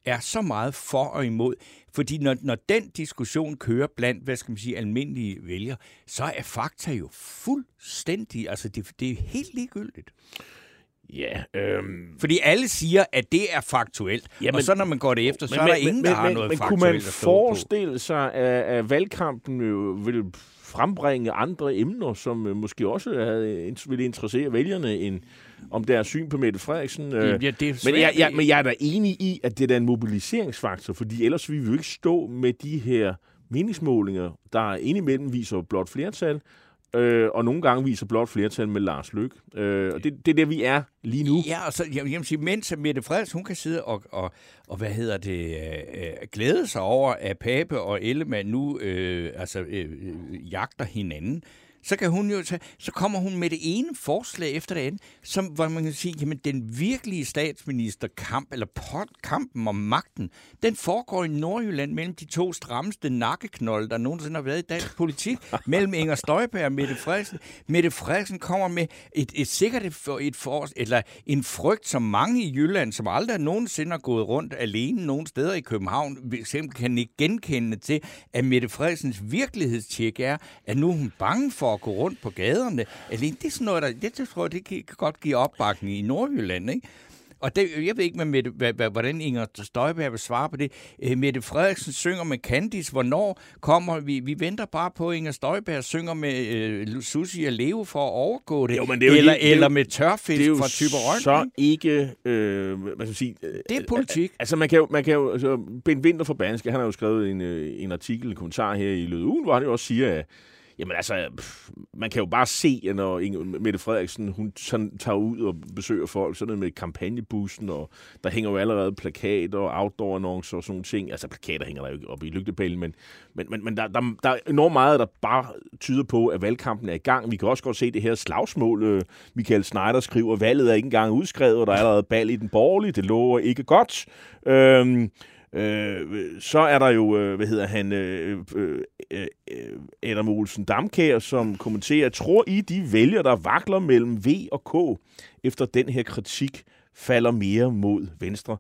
er så meget for og imod. Fordi når, når den diskussion kører blandt, hvad skal man sige, almindelige vælgere, så er fakta jo fuldstændig, altså det, det er helt ligegyldigt. Ja, øhm, Fordi alle siger, at det er faktuelt, Jamen, og så når man går det efter, så er der ingen, der har noget men faktuelt kunne man stå på. forestille sig, at, at valgkampen jo vil frembringe andre emner, som måske også havde, ville interessere vælgerne, end om deres syn på Mette Frederiksen? øh, Ja, det er Men jeg, jeg, men jeg er da enig i, at det er en mobiliseringsfaktor, fordi ellers ville vi jo ikke stå med de her meningsmålinger, der indimellem viser blot flertal, øh, og nogle gange viser blot flertal med Lars Løkke. Øh, og det, det er der, vi er lige nu. Ja, og så, jeg, jeg sige, mens Mette Frederiksen, hun kan sidde og, og, og hvad hedder det, øh, øh, glæde sig over, at Pape og Ellemann nu øh, altså, øh, øh, jagter hinanden, så kan hun jo tage, så kommer hun med det ene forslag efter det andet, som, hvor man kan sige, jamen den virkelige statsministerkamp, eller kampen om magten, den foregår i Nordjylland mellem de to strammeste nakkeknolde, der nogensinde har været i dansk politik, (laughs) mellem Inger Støjberg og Mette Frederiksen. Mette Frederiksen kommer med et, et sikkert et, for, et for, eller en frygt, som mange i Jylland, som aldrig nogensinde har gået rundt alene nogen steder i København, eksempel kan ikke genkende til, at Mette Frederiksens virkelighedstjek er, at nu er hun bange for at gå rundt på gaderne. Alene det er sådan noget, der, det, det tror jeg, det kan, godt give opbakning i Nordjylland, ikke? Og det, jeg ved ikke, Mette, hvad, hvordan Inger Støjberg vil svare på det. Øh, Mette Frederiksen synger med Candice. Hvornår kommer vi? Vi venter bare på, at Inger Støjberg synger med øh, Susi og Leo for at overgå det. Jo, men det er jo eller, er jo- eller med tørfisk det er jo fra Typerøn. så ikke? ikke, øh, hvad skal man sige... Øh, Det er politik. Altså, man kan jo, man kan jo altså, Ben Winter fra Banske, han har jo skrevet en, øh, en artikel, en kommentar her i af ugen, hvor han jo også siger, at Jamen altså, pff, man kan jo bare se, når Inge, Mette Frederiksen hun sådan tager ud og besøger folk, sådan noget med kampagnebussen, og der hænger jo allerede plakater og outdoor-annoncer og sådan nogle ting. Altså plakater hænger der jo ikke i lygtepælen, men, men, men, men der, der, der er enormt meget, der bare tyder på, at valgkampen er i gang. Vi kan også godt se det her slagsmål. Øh, Michael Schneider skriver, valget er ikke engang udskrevet, og der er allerede bal i den borgerlige. Det lover ikke godt. Øhm, Øh, så er der jo, øh, hvad hedder han, øh, øh, øh, Adam Olsen Damkær, som kommenterer, tror I, de vælger, der vakler mellem V og K, efter den her kritik falder mere mod Venstre?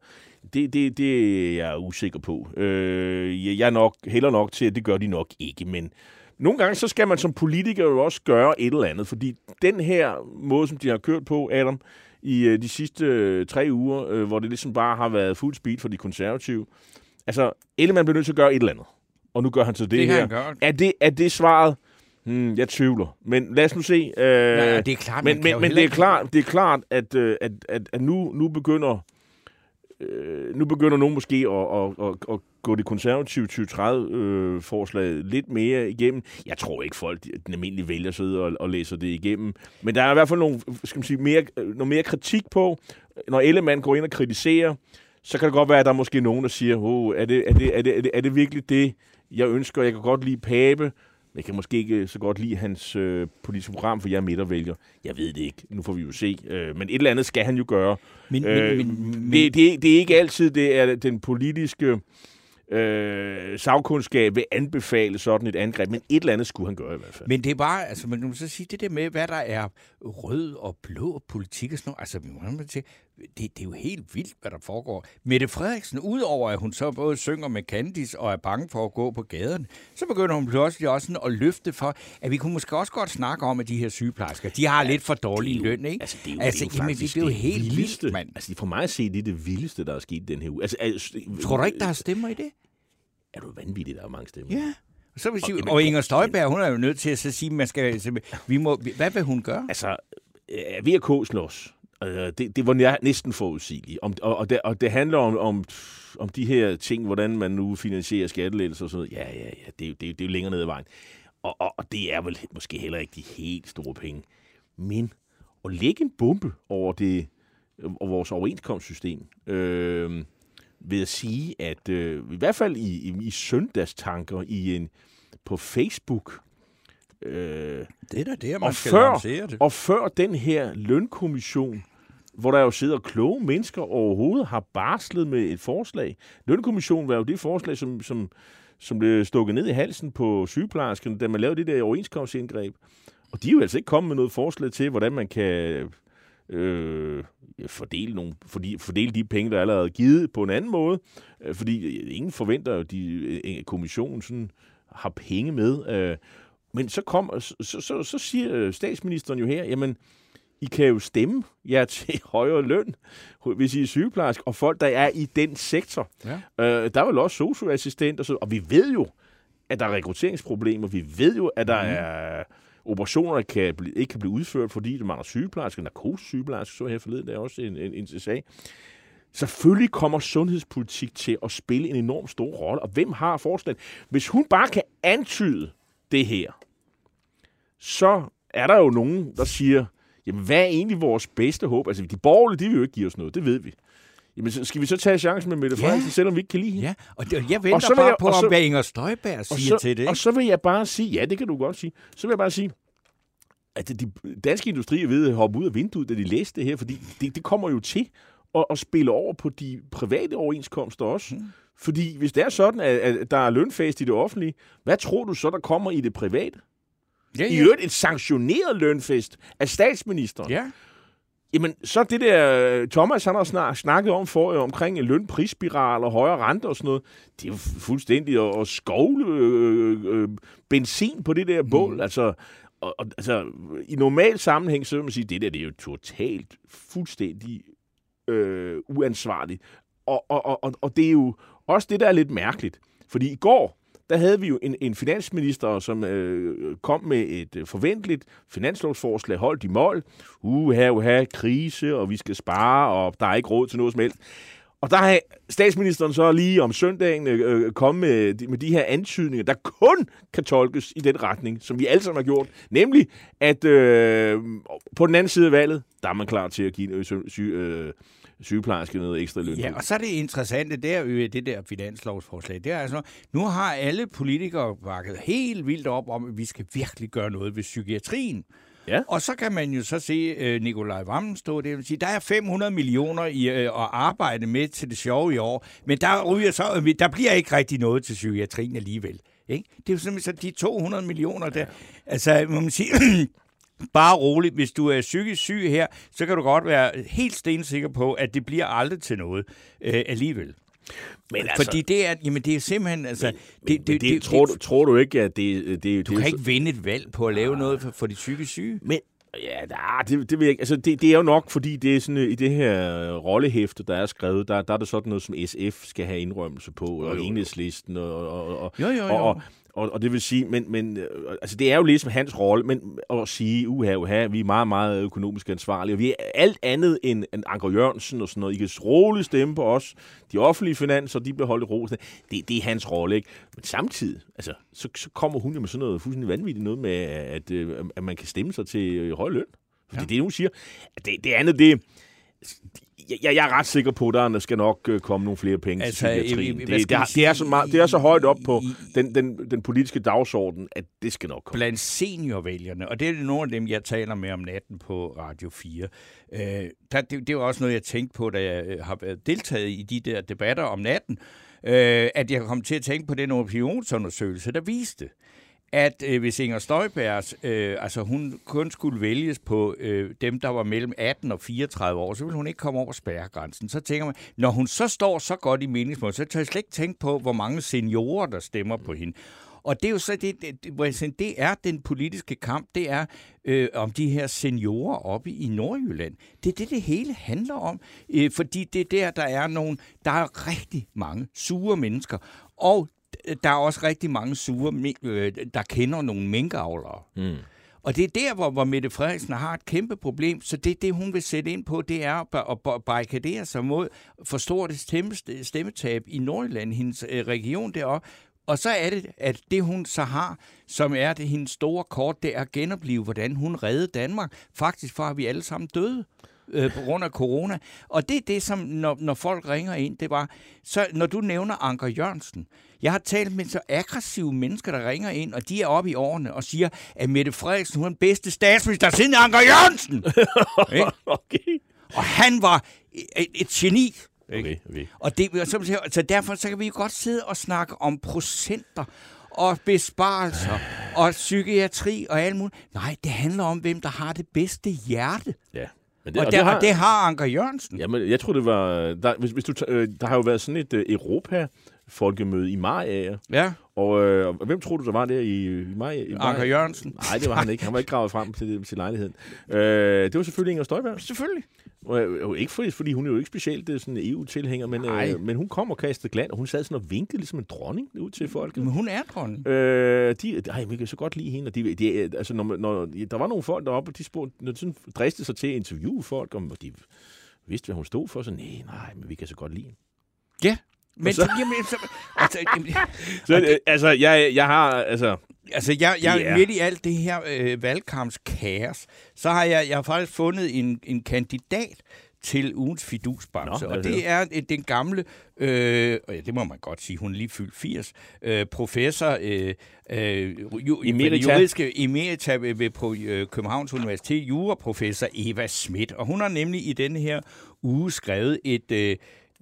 Det, det, det er jeg usikker på. Øh, jeg er nok heller nok til, at det gør de nok ikke, men nogle gange så skal man som politiker jo også gøre et eller andet, fordi den her måde, som de har kørt på, Adam, i øh, de sidste øh, tre uger, øh, hvor det ligesom bare har været fuld speed for de konservative. Altså, Ellemann bliver nødt til at gøre et eller andet. Og nu gør han så det, Det her. Er det, er det svaret? Hmm, jeg tvivler. Men lad os nu se. Øh, Ja, det er klart, men, men, men det er klart, det er klart at, øh, at, at, at nu, nu begynder øh, nu begynder nogen måske at, at, at, at gå det konservative 2030-forslag lidt mere igennem. Jeg tror ikke, folk, den almindelige vælger sidder og, og læser det igennem. Men der er i hvert fald nogle, skal man sige, mere, noget mere kritik på. Når Ellemann går ind og kritiserer, så kan det godt være, at der er måske nogen, der siger, oh, er, det, er, det, er, det, er, det, er det virkelig det, jeg ønsker? Jeg kan godt lide Pape, jeg kan måske ikke så godt lide hans øh, politiske program, for jeg er midtervælger. Jeg ved det ikke. Nu får vi jo se. Øh, men et eller andet skal han jo gøre. Men, Øh, men, men, men, det, det, det er ikke altid, det er den politiske øh, sagkundskab vil anbefale sådan et angreb, men et eller andet skulle han gøre i hvert fald. Men det er bare, altså man kan så sige, det der med, hvad der er rød og blå politik og sådan noget, altså man må sige, det, det er jo helt vildt, hvad der foregår. Mette Frederiksen, udover at hun så både synger med Candice og er bange for at gå på gaden, så begynder hun pludselig også sådan at løfte for, at vi kunne måske også godt snakke om, at de her sygeplejersker, de har ja, lidt for dårlig løn, ikke? Altså, det er jo, altså det er jo jamen, faktisk det er jo det helt vildeste. vildt, mand. Altså, for mig at se, det er det vildeste, der er sket den her uge. Altså, altså, Tror du ikke, der er stemmer i det? Er du vanvittig, der er mange stemmer? Ja. Så vil sige, jamen, og Inger Støjberg, hun er jo nødt til at så sige, man skal, vi må, hvad vil hun gøre? Altså, øh, VK slås. Øh, det, det var næsten forudsigeligt. Om, og, og, det, og det handler om, om, om de her ting, hvordan man nu finansierer skattelettelser og sådan noget. Ja, ja, ja, det, det, det er jo længere ned ad vejen. Og, og, og det er vel måske heller ikke de helt store penge. Men at lægge en bombe over, det, over vores overenskomstsystem, øh, ved at sige, at øh, i hvert fald i, i, i søndagstanker i en, på Facebook, øh, Det er da der, man og skal før, det. og før den her lønkommission, hvor der jo sidder kloge mennesker overhovedet, har barslet med et forslag. Lønkommissionen var jo det forslag, som, som, som blev stukket ned i halsen på sygeplejerskerne, da man lavede det der overenskomstindgreb. Og de er jo altså ikke kommet med noget forslag til, hvordan man kan øh, fordele, nogle, fordi, fordele de penge, der er allerede givet på en anden måde. Øh, fordi ingen forventer at de, øh, kommissionen sådan har penge med. Øh, men så, kom, så, så, så, siger statsministeren jo her, jamen, I kan jo stemme jer (laughs) til højere løn, hvis I er sygeplejerske, og folk, der er i den sektor. Ja. Øh, der er vel også socioassistent, og, så, og vi ved jo, at der er rekrutteringsproblemer. Vi ved jo, at der mm. er operationer, der kan blive, ikke kan blive udført, fordi det mangler sygeplejersker, narkosesygeplejersker, så her forleden, der er også en, en, en sag. Selvfølgelig kommer sundhedspolitik til at spille en enorm stor rolle, og hvem har forslaget? Hvis hun bare kan antyde det her, så er der jo nogen, der siger, jamen hvad er egentlig vores bedste håb? Altså de borgerlige, de vil jo ikke give os noget, det ved vi. Jamen så skal vi så tage chancen med Mette Ja. Frederiksen, selvom vi ikke kan lide hende? Ja, og det, jeg venter så vil bare jeg- på, og så- om hvad Inger Støjberg og siger så, til det. Og så vil jeg bare sige, ja, det kan du godt sige, så vil jeg bare sige, at de danske industri er ved at hoppe ud af vinduet, da de læste det her, fordi det, det kommer jo til at, at spille over på de private overenskomster også. Hmm. Fordi hvis det er sådan, at, at der er lønfast i det offentlige, hvad tror du så, der kommer i det private? Ja, I øvrigt et sanktioneret lønfest af statsministeren. Ja, Jamen, så det der, Thomas han har snak, snakket om for, øh, omkring en lønprisspiral og højere renter og sådan noget, det er jo fu- fuldstændig at, at skovle øh, øh, benzin på det der bål. Mm. Altså, og, og, altså, i normal sammenhæng, så vil man sige, det der det er jo totalt, fuldstændig øh, uansvarligt. Og, og, og, og, og det er jo også det, der er lidt mærkeligt. Fordi i går, der havde vi jo en, en finansminister, som øh, kom med et øh, forventeligt finanslovsforslag, holdt i mål. Uha, uha, krise, og vi skal spare, og der er ikke råd til noget som helst. Og der har statsministeren så lige om søndagen øh, øh kommet med, med de her antydninger, der kun kan tolkes i den retning, som vi alle sammen har gjort. Nemlig, at øh, på den anden side af valget, der er man klar til at give øh, øh, sygeplejerske noget ekstra løn. Ja, og så er det interessante der øh, det der finanslovsforslag. Det er altså, nu har alle politikere bakket helt vildt op om, at vi skal virkelig gøre noget ved psykiatrien. Ja. Og så kan man jo så se øh, Nikolaj Vammen stå der og sige, der er 500 millioner i øh, at arbejde med til det sjove i år, men der, ryger så, øh, der bliver ikke rigtig noget til psykiatrien alligevel. Ikke? Det er jo simpelthen så de 200 millioner der. Altså, må man sige, (clears throat) bare roligt, hvis du er psykisk syg her, så kan du godt være helt stensikker på, at det bliver aldrig til noget øh, alligevel. Men Altså, Fordi det er, jamen det er simpelthen, altså... det, det, det, det, tror, du, tror du ikke, at det... det, det Du kan ikke vinde et valg på at lave noget for, for de psykisk syge. Men ja, der, det, det, vil jeg, ikke- altså, det, det er jo nok, fordi det er sådan, øh, i det her øh, rollehæfte, der er skrevet, der, der er det sådan noget, som SF skal have indrømmelse på, og enhedslisten, og, og, og, Jo, jo, jo. Og, og, og, og det vil sige, men, men øh, altså, det er jo ligesom hans rolle, men at sige, uha, uha, vi er meget, meget økonomisk ansvarlige, og vi er alt andet end, end Anker Jørgensen og sådan noget. I kan roligt stemme på os. De offentlige finanser, de bliver holdt i ro. Det, det er hans rolle, ikke? Men samtidig, altså, så, så kommer hun jo med sådan noget fuldstændig vanvittigt noget med, at, øh, at man kan stemme sig til øh, høj løn. Ja. Det er det, hun siger. Det, det andet, det... Jeg, jeg er ret sikker på, at der skal nok øh, komme nogle flere penge Altså, til psykiatrien. Det, hvad det, skal er, det, er så meget, det er så højt op på I- den, den, den politiske dagsorden, at det skal nok komme. Blandt seniorvælgerne, og det er nogle af dem, jeg taler med om natten på Radio 4. Øh, der, det, det var også noget, jeg tænkte på, da jeg øh, har været deltaget i de der debatter om natten, øh, at jeg kom til at tænke på den opinionsundersøgelse, der viste, at øh, hvis Inger Støjbergs, øh, altså hun kun skulle vælges på øh, dem, der var mellem 18 og 34 år, så ville hun ikke komme over spærregrænsen. Så tænker man, når hun så står så godt i meningsmål, så tør jeg slet ikke tænke på, hvor mange seniorer, der stemmer på hende. Og det er jo så det, det, det, det er den politiske kamp, det er øh, om de her seniorer oppe i Nordjylland. Det er det, det hele handler om, øh, fordi det er der, der er nogle, der er rigtig mange sure mennesker, og der er også rigtig mange sure, øh, der kender nogle minkavlere. Mm. Og det er der, hvor, hvor Mette Frederiksen har et kæmpe problem, så det, det hun vil sætte ind på, det er at, at ba- barrikadere sig mod for stort et stemme, stemmetab i Nordjylland, hendes øh, region deroppe. Og så er det, at det hun så har, som er det hendes store kort, det er at genopleve, hvordan hun reddede Danmark, faktisk fra at vi alle sammen døde. Øh, på grund af corona. Og det er det, som når, når folk ringer ind, det var, så når du nævner Anker Jørgensen, jeg har talt med så aggressive mennesker, der ringer ind, og de er oppe i årene og siger, at Mette Frederiksen hun er den bedste statsminister siden Anker Jørgensen. (laughs) Okay. og han var et, et geni. Okay, okay. Og det, så, så derfor så kan vi jo godt sidde og snakke om procenter og besparelser og psykiatri og alt muligt. Nej, det handler om, hvem der har det bedste hjerte. Ja. Men Det, og, det, og det har Anker Jørgensen. Jamen, jeg tror, det var... Der, hvis, hvis du, øh, der har jo været sådan et øh, Europa-folkemøde i maj af, Ja, og øh, og hvem tror du, der var der i, i maj? I? Anker Jørgensen. Nej, det var han ikke. Han var ikke gravet frem til, til lejligheden. Øh, det var selvfølgelig Inger Støjberg. Selvfølgelig. Øh, ikke fordi, fordi hun er jo ikke specielt øh, sådan EU-tilhænger, men, Nej. øh, men hun kom og kastede glan, og hun sad sådan og vinkede ligesom en dronning ud til folket. Men hun er dronning. Øh, de, ej, vi kan så godt lide hende. Og de, de, altså, når, når, der var nogle folk deroppe, og de spurgte, når de sådan dristede sig til at interviewe folk, om de vidste, hvad hun stod for, så nej, nej, men vi kan så godt lide hende. Ja. Men så- så, jamen, så, altså, jamen, (laughs) Så, øh, altså, jeg, jeg har, altså, altså, jeg, jeg Ja. midt i alt det her øh, valgkampskaos, så har jeg, jeg har faktisk fundet en, en kandidat til ugens fidusbamse, Nå, og det er øh, den gamle, øh, ja, det må man godt sige, hun er lige fyldt 80, øh, professor øh, øh, ju, Emerita. juridiske emerita ved, ved på øh, Københavns Universitet, juraprofessor Eva Schmidt, og hun har nemlig i denne her uge skrevet et... Øh,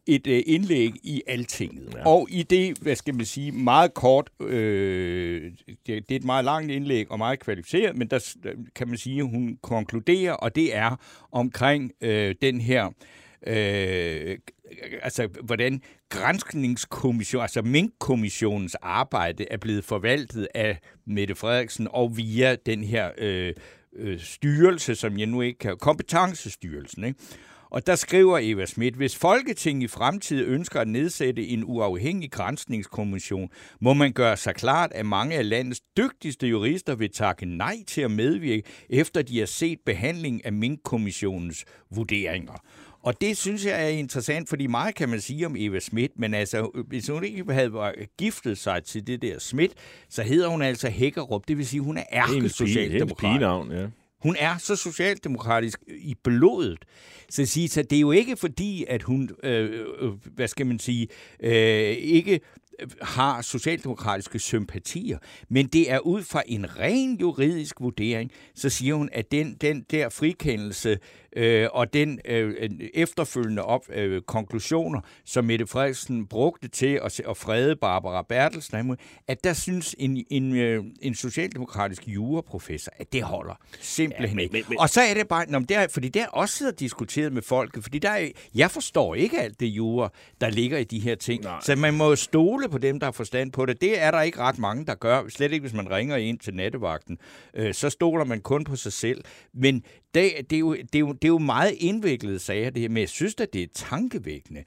et øh, indlæg i Altinget. Ja. Og i det, hvad skal man sige, meget kort, øh, det, det er et meget langt indlæg og meget kvalificeret, men der s- kan man sige, at hun konkluderer, og det er omkring øh, den her, øh, altså hvordan grænskningskommission, altså Mink-kommissionens arbejde er blevet forvaltet af Mette Frederiksen og via den her øh, øh, styrelse, som jeg nu ikke kan, kompetencestyrelsen, ikke? Og der skriver Eva Schmidt, hvis Folketinget i fremtiden ønsker at nedsætte en uafhængig grænsningskommission, må man gøre sig klart, at mange af landets dygtigste jurister vil takke nej til at medvirke, efter de har set behandlingen af Mink-kommissionens vurderinger. Og det synes jeg er interessant, fordi meget kan man sige om Eva Schmidt, men altså, hvis hun ikke havde giftet sig til det der Schmidt, så hedder hun altså Hækkerup, det vil sige, hun er ærkesocialdemokrat. hendes pigenavn, ja. Hun er så socialdemokratisk øh, i blodet. Så, sige, så det er jo ikke fordi, at hun, øh, øh hvad skal man sige, øh, ikke øh, har socialdemokratiske sympatier, men det er ud fra en ren juridisk vurdering, så siger hun, at den, den der frikendelse øh, og den øh, efterfølgende op, øh, konklusioner, som Mette Frederiksen brugte til at, at frede Barbara Bertelsen, at der synes en, en, øh, en socialdemokratisk juraprofessor, at det holder simpelthen Ja, men- ikke. men- Og så er det bare, nå, men det er, fordi der også sidder diskuteret med folket, fordi der er, jeg forstår ikke alt det jura, der ligger i de her ting. Nej. Så man må stole på dem, der har forstand på det. Det er der ikke ret mange, der gør. Slet ikke, hvis man ringer ind til nattevagten. Øh, så stoler man kun på sig selv. Men det, det, er jo, det, er jo, det er jo meget indviklede sager, det her. Men jeg synes at det er tankevækkende,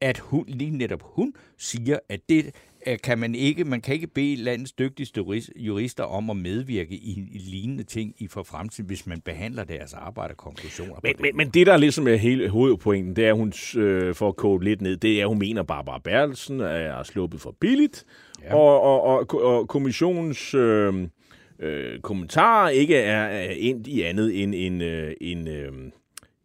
at hun, lige netop hun siger, at det kan man ikke, man kan ikke bede landets dygtigste juris- jurister om at medvirke i, i lignende ting i for fremtiden, hvis man behandler deres arbejde og konklusioner Men, det. men, men det, der ligesom er hele hovedpointen, det er, hun, øh, for at kode lidt ned, det er, at hun mener, Barbara Bertelsen er sluppet for billigt, ja. og, og, og, og kommissionens øh, øh, kommentarer ikke er, er endt i andet end en, øh, en, øh,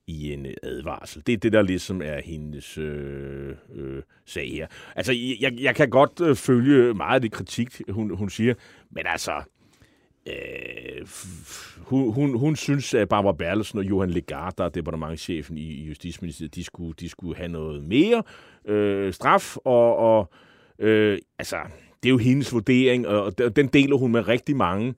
i en øh, advarsel. Det er det, der ligesom er hendes øh, øh, sag her. Altså, jeg, jeg kan godt øh, følge meget af det kritik, hun, hun siger, men altså, Øh, hun, hun, hun synes, at Barbara Berlesen og Johan Legard, der er departementchefen i i Justitsministeriet, de skulle, de skulle have noget mere øh, straf, og, og øh, altså, det er jo hendes vurdering, og og den deler hun med rigtig mange.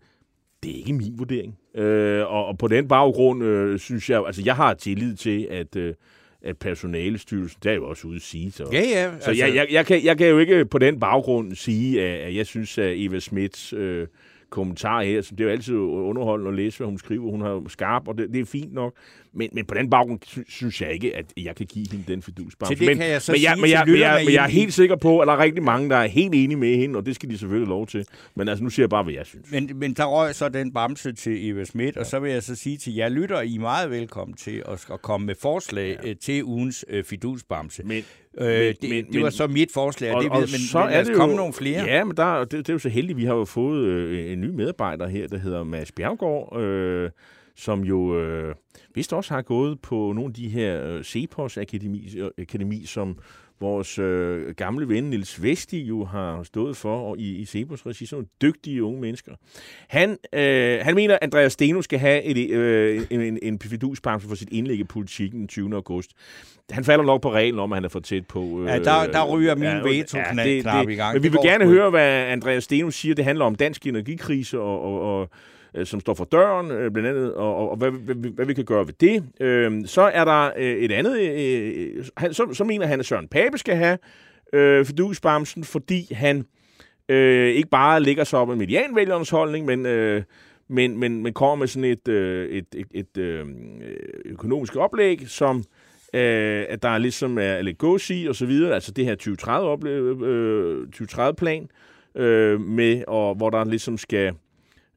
Det er ikke min vurdering. Øh, og, og på den baggrund øh, synes jeg, altså jeg har tillid til, at, øh, at personalestyrelsen, det er jo også ude at sige, så, Ja, ja. så jeg, jeg, jeg, kan, jeg kan jo ikke på den baggrund sige, at, at jeg synes, at Eva Smits øh, kommentar her, så det er jo altid underholdende at læse, hvad hun skriver. Hun har skarp, og det, det er fint nok. Men, men på den baggrund sy- synes jeg ikke, at jeg kan give hende den fidusbamse. Til det men, kan jeg så men, jeg, sige men, jeg, men, jeg, men jeg er helt sikker på, at der er rigtig mange, der er helt enige med hende, og det skal de selvfølgelig lov til. Men altså, nu siger jeg bare, hvad jeg synes. Men, men der røg så den bamse til Eva Schmidt, ja. og så vil jeg så sige til jer lytter, I er meget velkommen til at, at komme med forslag ja. til ugens øh, fidusbamse. Men, øh, men- det, men- det var så mit forslag, og, det ved, men, så men er det komme jo, nogle flere. Ja, men der, det, det er jo så heldigt, vi har jo fået øh, en ny medarbejder her, der hedder Mads Bjergård, øh, som jo øh, vist også har gået på nogle af de her øh, Cepos Akademi, øh, Akademi som vores øh, gamle ven Nils Vesti jo har stået for og i, i Cepos regi, sådan nogle dygtige unge mennesker. Han, øh, han mener, at Andreas Steno skal have et, øh, en, en, en fiduspamse for sit indlæg i politikken den 20. august. Han falder nok på reglen om, at han er for tæt på. Øh, Ja, der, der ryger min ja, veto-knap det- knap det- i gang. Men vi Det vil gerne høre, hvad Andreas Steno siger. Det handler om dansk energikrise og, og, og øh, som står for døren, øh, blandt andet, og, og, og hvad, hvad, hvad, vi kan gøre ved det. Øh, så er der øh, et andet, øh, øh han, så, så mener han, at Søren Pape skal have øh, fidusbamsen, fordi han øh, ikke bare ligger sig op med medianvælgernes holdning, men, øh, men, men, men kommer med sådan et, øh, et, et, et øh, økonomisk oplæg, som øh, at der ligesom er lidt gås i og så videre, altså det her 2030 oplæg, øh, 2030-plan, øh, med, og hvor der ligesom skal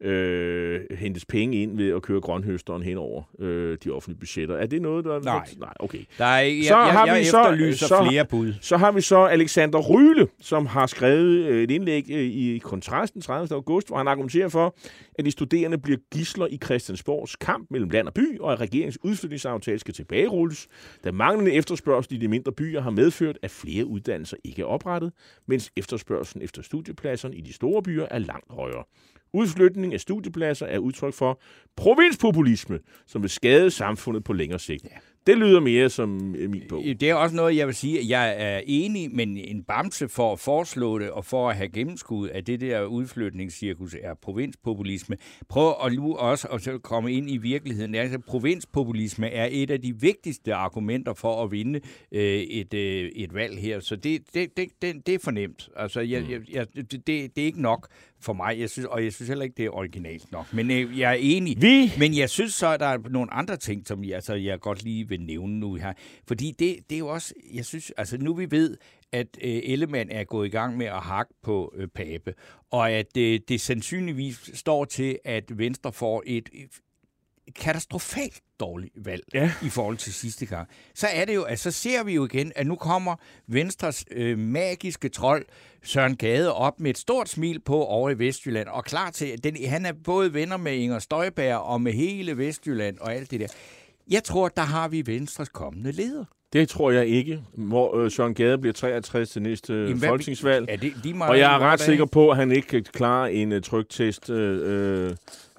øh, hentes penge ind ved at køre grønhøsteren hen over øh, de offentlige budgetter. Er det noget, der... Nej. Nej, okay. Der er, jeg, Så jeg, har jeg vi så- efterlyser så- flere bud. Så har vi så Alexander Ryle, som har skrevet øh, et indlæg øh, i Kontrasten 30. august, hvor han argumenterer for, at de studerende bliver gisler i Christiansborgs kamp mellem land og by, og at regeringens udflytningsaftale skal tilbagerulles, da manglende efterspørgsel i de mindre byer har medført, at flere uddannelser ikke er oprettet, mens efterspørgselen efter studiepladserne i de store byer er langt højere. Udflytning af studiepladser er udtryk for provinspopulisme, som vil skade samfundet på længere sigt. Ja. Det lyder mere som øh, min bog. Det er også noget, jeg vil sige, at jeg er enig, men en bamse for at foreslå det, og for at have gennemskud af det der udflytningscirkus er provinspopulisme. Prøv at nu også at så komme ind i virkeligheden. Altså, provinspopulisme er et af de vigtigste argumenter for at vinde øh, et, øh, et valg her, så det, det, det, det, det er fornemt. Altså, jeg, jeg, jeg, det, det er ikke nok for mig, jeg synes, og jeg synes heller ikke, det er originalt nok. Men øh, jeg er enig. Vi Men jeg synes så, at der er nogle andre ting, som jeg, altså, jeg godt lige vil nævne nu her. Fordi det, det er jo også, jeg synes, altså nu vi ved, at øh, Ellemann er gået i gang med at hakke på øh, Pape, og at øh, det sandsynligvis står til, at Venstre får et, et katastrofalt dårligt valg Ja. i forhold til sidste gang. Så er det jo, at så ser vi jo igen, at nu kommer Venstres øh, magiske trold Søren Gade op med et stort smil på over i Vestjylland, og klar til, at den, han er både venner med Inger Støjberg og med hele Vestjylland og alt det der. Jeg tror, der har vi Venstres kommende leder. Det tror jeg ikke, hvor øh, Søren Gade bliver 63 til næste øh, Jamen, hvad- folketingsvalg. Er det lige meget, Og jeg er ret sikker på, at han ikke kan klare en uh, tryktest. Øh,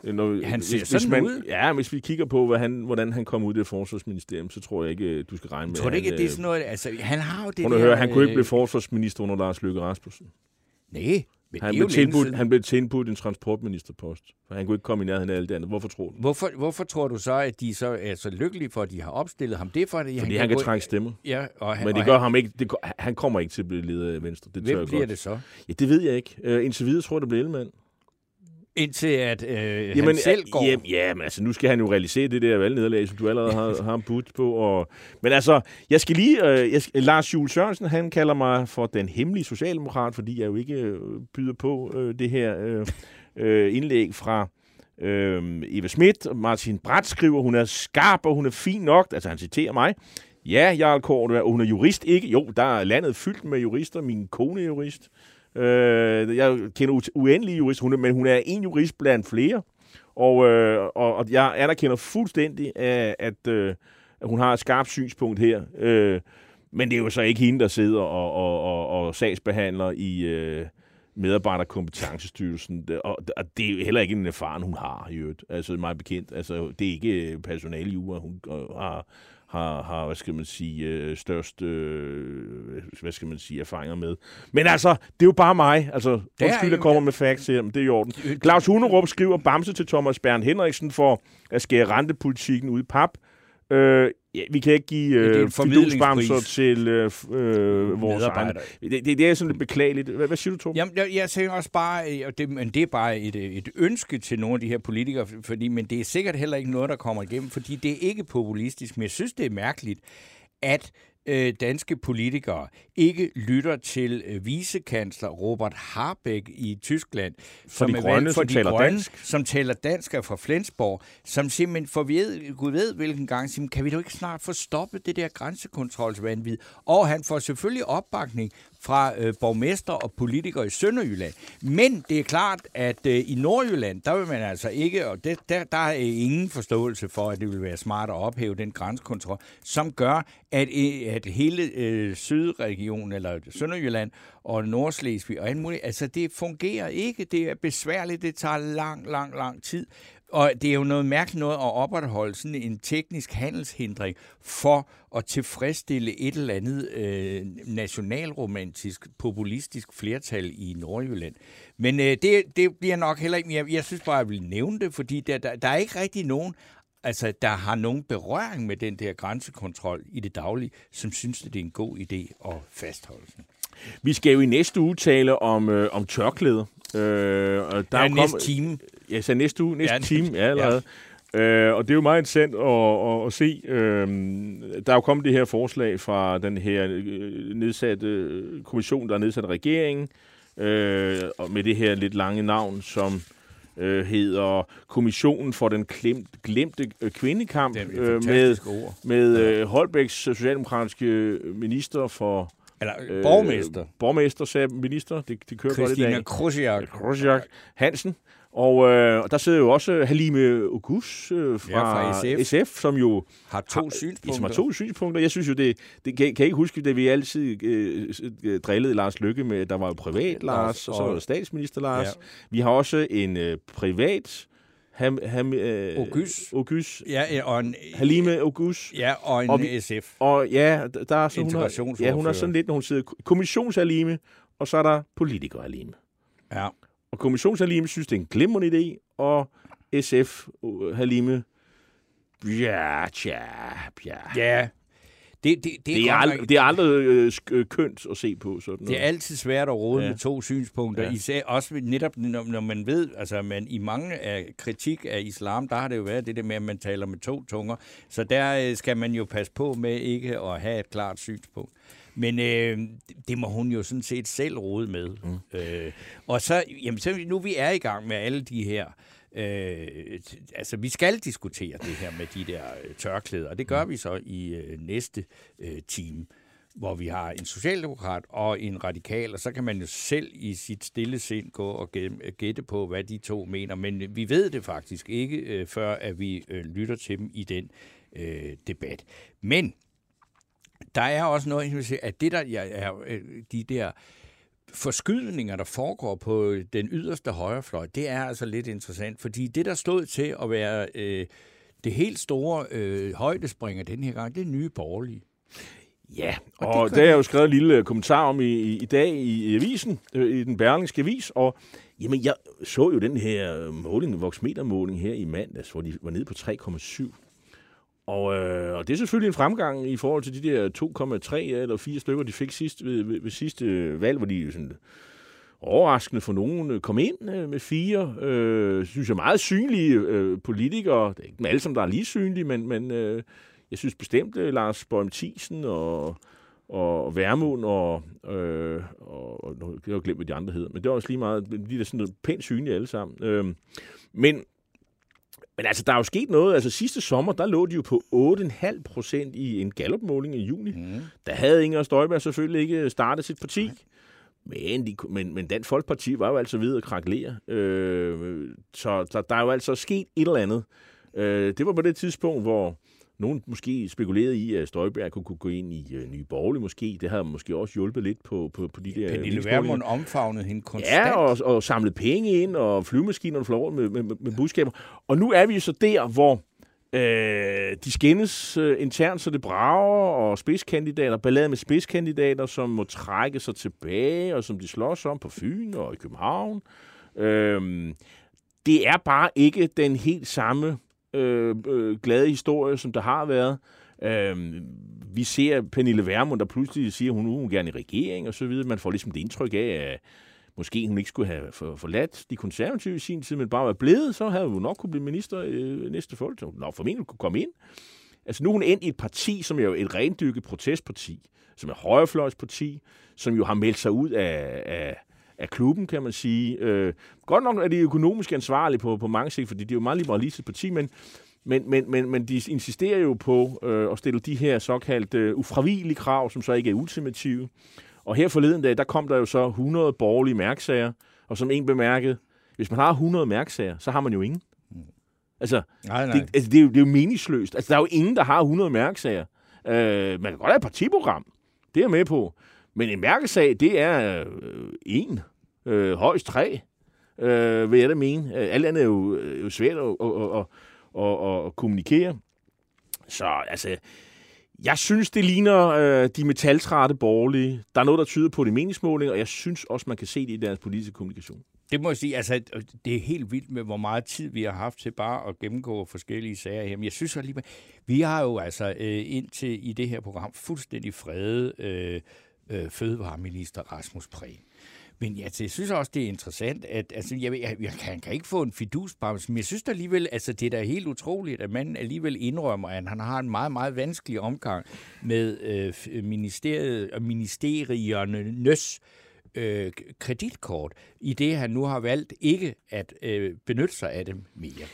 øh, når, Han ser sådan ud. Ja, hvis vi kigger på, hvad han, hvordan han kom ud af forsvarsministerium, så tror jeg ikke, øh, du skal regne med. Tror du ikke, han, at det er øh, sådan noget... Altså, han har jo det der... høre, han kunne ikke øh, blive forsvarsminister under Lars Løkke Rasmussen. Nej, men Han blev, tilbudt, han blev tilbudt en transportministerpost, for han kunne ikke komme i nærheden af alt det andet. Hvorfor tror du? Hvorfor, hvorfor tror du så, at de så er så lykkelige for, at de har opstillet ham? Det er for, at Fordi han kan gå- trække stemmer. Ja, og han, Men det og gør han, ham ikke. Det, han kommer ikke til at blive leder af Venstre. Det tør Hvem jeg bliver godt. det så? Ja, det ved jeg ikke. Uh, indtil videre tror jeg, det bliver Ellemann. Indtil at øh, han selv går... Jamen, jamen, altså, nu skal han jo realisere det der valgnederlag, som du allerede har, har budt på. Og, men altså, jeg skal lige... Øh, jeg Lars Jules Sørensen, han kalder mig for den hemmelige socialdemokrat, fordi jeg jo ikke øh, byder på øh, det her øh, øh, indlæg fra øh, Eva Schmidt. Martin Bratt skriver, hun er skarp, og hun er fin nok. Altså, han citerer mig. Ja, Jarl Kort, og hun er jurist, ikke? Jo, der er landet fyldt med jurister. Min kone er jurist. Øh, Øh, jeg kender uendelige juristhunde, hun men hun er en jurist blandt flere. Og, øh, og, og jeg anerkender fuldstændig, at, at, øh, at hun har et skarpt synspunkt her. Øh, men det er jo så ikke hende, der sidder og, og, og, og sagsbehandler i øh, medarbejderkompetencestyrelsen. Og, og det er jo heller ikke en erfaren, hun har i øvrigt. Altså meget bekendt. Altså, det er ikke personaljura, hun øh, har, har, har, hvad skal man sige, øh, størst, øh, hvad skal man sige, erfaringer med. Men altså, det er jo bare mig. Altså, er undskyld, jeg kommer med facts her, men det er i orden. Claus Hunerup skriver Bamse til Thomas Bern Henriksen for at skære rentepolitikken ud i pap. Øh, ja, vi kan ikke give øh, fidusbamser til øh, øh, vores egne. Det, det, det er sådan lidt beklageligt. Hvad, hvad siger du, Torben? Jamen, jeg, jeg tænker også bare, øh, og det, men det er bare et, øh, et ønske til nogle af de her politikere, fordi, men det er sikkert heller ikke noget, der kommer igennem, fordi det er ikke populistisk, men jeg synes, det er mærkeligt, at øh, danske politikere ikke lytter til øh, vicekansler Robert Habeck i Tyskland, som de er grønne, for som de taler grønne, dansk. som taler dansk er fra Flensborg, som simpelthen for ved, Gud ved hvilken gang, siger, kan vi da ikke snart få stoppet det der grænsekontrolsvanvid? Og han får selvfølgelig opbakning fra øh, borgmester og politikere i Sønderjylland. Men det er klart, at øh, i Nordjylland, der vil man altså ikke, og det, der, der er ingen forståelse for, at det vil være smart at ophæve den grænsekontrol, som gør, at, øh, at hele øh, Sydregionen, eller Sønderjylland og Nordslesvig og alt muligt, altså det fungerer ikke. Det er besværligt, det tager lang, lang, lang tid. Og det er jo noget mærkeligt noget at opretholde sådan en teknisk handelshindring for at tilfredsstille et eller andet øh, nationalromantisk, populistisk flertal i Nordjylland. Men øh, det, det bliver nok heller ikke... Jeg, jeg synes bare, jeg vil nævne det, fordi der, der, der er ikke rigtig nogen altså, der har nogen berøring med den der grænsekontrol i det daglige, som synes, at det er en god idé at fastholde den. Vi skal jo i næste uge tale om, øh, om tørklæder. Øh, og der Ja, er næste kommet- time. Ja, så næste uge, næste Ja, time, (laughs) ja, allerede. Ja. Øh, og det er jo meget interessant at, at, at se. Øh, der er jo kommet det her forslag fra den her øh, nedsatte kommission, der har nedsat regeringen, øh, og med det her lidt lange navn, som øh, hedder Kommissionen for den glemt, glemte øh, kvindekamp, er øh, med, ord. med øh, Holbæks socialdemokratiske minister for... Eller øh, borgmester. Borgmester, sagde minister. Det, det kører godt i Christina dag. Krosiak. Krosjak Hansen. Og øh, og der sidder jo også Halime Ogus øh, fra, Ja, fra SF. SF, som jo Har to har, synspunkter. som har to synspunkter. Jeg synes jo, det, det kan, kan I ikke huske, det vi altid øh, drillede Lars Lykke med, der var jo privat Lars, og så var der statsminister Lars. Ja. Vi har også en øh, privat ham, ham, øh, Ogus. Ogus. Ja, og en, Halime Ogus. Ja, og en Og vi- SF. Og ja, der er så hun har, ja, hun er sådan lidt, når hun sidder kommissionshalime, og så er der politikerhalime. Ja. Og kommissionshalime synes, det er en glimrende idé, og SF uh, Halime, ja, tja, ja. Ja. Det, det, det, Det er, aldrig, nok- det er aldrig øh, øh, kønt at se på sådan noget. Det er altid svært at råde ja. Med to synspunkter, ja. Især også netop når, når man ved, altså man, i mange af kritik af islam, der har det jo været det der med, at man taler med to tunger, så der øh, skal man jo passe på med ikke at have et klart synspunkt. Men øh, det må hun jo sådan set selv rode med. Mm. Øh, og så, jamen, så nu vi er i gang med alle de her Øh, altså, vi skal diskutere det her med de der øh, tørklæder, og det gør vi så i øh, næste øh, time hvor vi har en socialdemokrat og en radikal, og så kan man jo selv i sit stille sind gå og gæ- gætte på, hvad de to mener. Men vi ved det faktisk ikke, øh, før at vi øh, lytter til dem i den øh, debat. Men der er også noget, jeg at det der ja, er, øh, de der forskydninger, der foregår på den yderste højrefløj, det er altså lidt interessant, fordi det, der stod til at være øh, det helt store øh, højdespringer den her gang, det er nye borgerlige. Ja, Og og, det det har jeg jo skrevet en lille kommentar om i, i, i dag i, i avisen, øh, i den berlingske avis, og jamen, jeg så jo den her måling, voksmetermåling her i mandags, hvor de var nede på 3,7. Og, øh, og det er selvfølgelig en fremgang i forhold til de der 2,3 eller 4 stykker, de fik sidst, ved, ved, ved sidste valg, hvor de jo sådan overraskende for nogen øh, kom ind øh, med fire, øh, synes jeg, meget synlige øh, politikere. Det er ikke dem alle, som der er lige synlige, men, men øh, jeg synes bestemt, øh, Lars Bøhm Thiesen og, og Værmund og, øh, og, og nu har jeg glemt, hvad de andre hedder, men det var også lige meget, de er sådan noget pænt synlige alle sammen. Øh, men, men altså, der er jo sket noget. Altså sidste sommer, der lå de jo på 8,5 procent i en Gallup-måling i juni. Mm. Der havde Inger Støjberg selvfølgelig ikke startet sit parti. Men, de, men, men Dansk Folkeparti var jo altså ved at kraklere. Øh, så der, der er jo altså sket et eller andet. Øh, det var på det tidspunkt, hvor nogen måske spekulerede i, at Støjberg kunne, kunne gå ind i uh, Nye Borgerlige måske. Det havde måske også hjulpet lidt på, på, på de der... Pernille. Vermund omfavnede hende konstant. Ja, og, og samlet penge ind, og flyvemaskiner flår rundt med, med, med, med budskaber. Og nu er vi så der, hvor øh, de skændes øh, internt, så det brager, og spidskandidater, ballade med spidskandidater, som må trække sig tilbage, og som de slås om på Fyn og i København. Øh, det er bare ikke den helt samme øh, øh, glade historie, som der har været. Øh, vi ser Pernille Vermund, der pludselig siger, at hun er hun gerne i regering og så videre. Man får ligesom det indtryk af, at måske hun ikke skulle have for, forladt de konservative i sin tid, men bare var blevet, så havde hun nok kunne blive minister øh, næste folketing. Nå, formentlig kunne komme ind. Altså nu er hun endt i et parti, som er jo et rendykket protestparti, som er højrefløjsparti, som jo har meldt sig ud af, af, af klubben, kan man sige. Øh, godt nok er de økonomisk ansvarlige på, på mange sigt, fordi det er jo et meget liberalistisk parti, men, men, men, men, men de insisterer jo på øh, at stille de her såkaldte øh, ufravigelige krav, som så ikke er ultimative. Og her forleden dag, der kom der jo så 100 borgerlige mærksager, og som en bemærkede, hvis man har 100 mærksager, så har man jo ingen. Altså, Nej, nej. det, altså det, er jo, det er jo meningsløst. Altså, der er jo ingen, der har 100 mærkesager. Øh, man kan godt have et partiprogram. Det er jeg med på. Men en mærkesag, det er øh, en. Øh, højst tre, øh, vil jeg da mene. Øh, alt andet er jo, er jo svært at, at, at, at, at, kommunikere. Så altså, jeg synes, det ligner øh, de metaltrætte borgerlige. Der er noget, der tyder på det meningsmåling, og jeg synes også, man kan se det i deres politiske kommunikation. Det må jeg sige, altså, det er helt vildt med, hvor meget tid vi har haft til bare at gennemgå forskellige sager her. Men jeg synes alligevel, vi har jo altså øh, indtil i det her program fuldstændig fredet øh, øh, fødevareminister Rasmus Prehn. Men ja, jeg synes også, det er interessant, at altså, jeg, jeg, jeg kan, kan ikke få en fidusbremse, men jeg synes da alligevel, altså, det er da helt utroligt, at man alligevel indrømmer, at han har en meget, meget vanskelig omgang med øh, ministeriet øh, og ministeriernes øh, kreditkort, i det han nu har valgt ikke at øh, benytte sig af dem mere.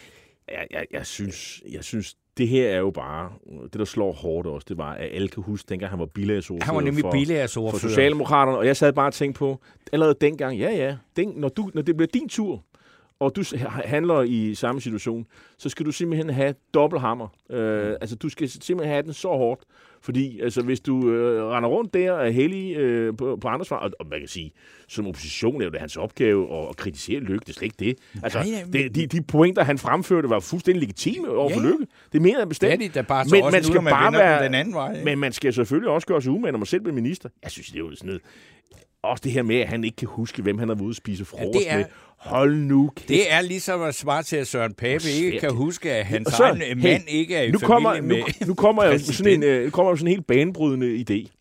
Jeg, jeg, jeg, synes, jeg synes, det her er jo bare, det der slår hårdt også, det var, at alle kan huske, dengang han var bilagsordfører Han var nemlig for, bilagsordfører. for Socialdemokraterne, og jeg sad bare og tænkte på, allerede dengang, ja ja, den, når, du, når det bliver din tur, og du handler i samme situation, så skal du simpelthen have dobbelthammer. Øh, altså, du skal simpelthen have den så hårdt, fordi altså, hvis du øh, render rundt der og er heldig øh, på, på andres vej, og, og man kan sige, som opposition er det hans opgave at, at kritisere Lykke, det er slet ikke det. Altså, Nej, nej, men- det, de, de pointer, han fremførte, var fuldstændig legitime over for Ja, ja. Lykke. Det mener jeg bestemt. Det er de da bare så også nu, når man vender den den anden vej, ikke? Men man skal selvfølgelig også gøre sig umage, når man selv bliver minister. Jeg synes, det er jo sådan noget. Også det her med, at han ikke kan huske, hvem han har været ude at spise frokost det er- med. Hold nu kæft. Det er ligesom at svare til, at Søren Pape ikke kan huske, at hans så, egen hey, mand ikke er i nu familie kommer, med (laughs) nu, nu kommer jeg jo sådan en, øh, kommer sådan en helt banebrydende idé.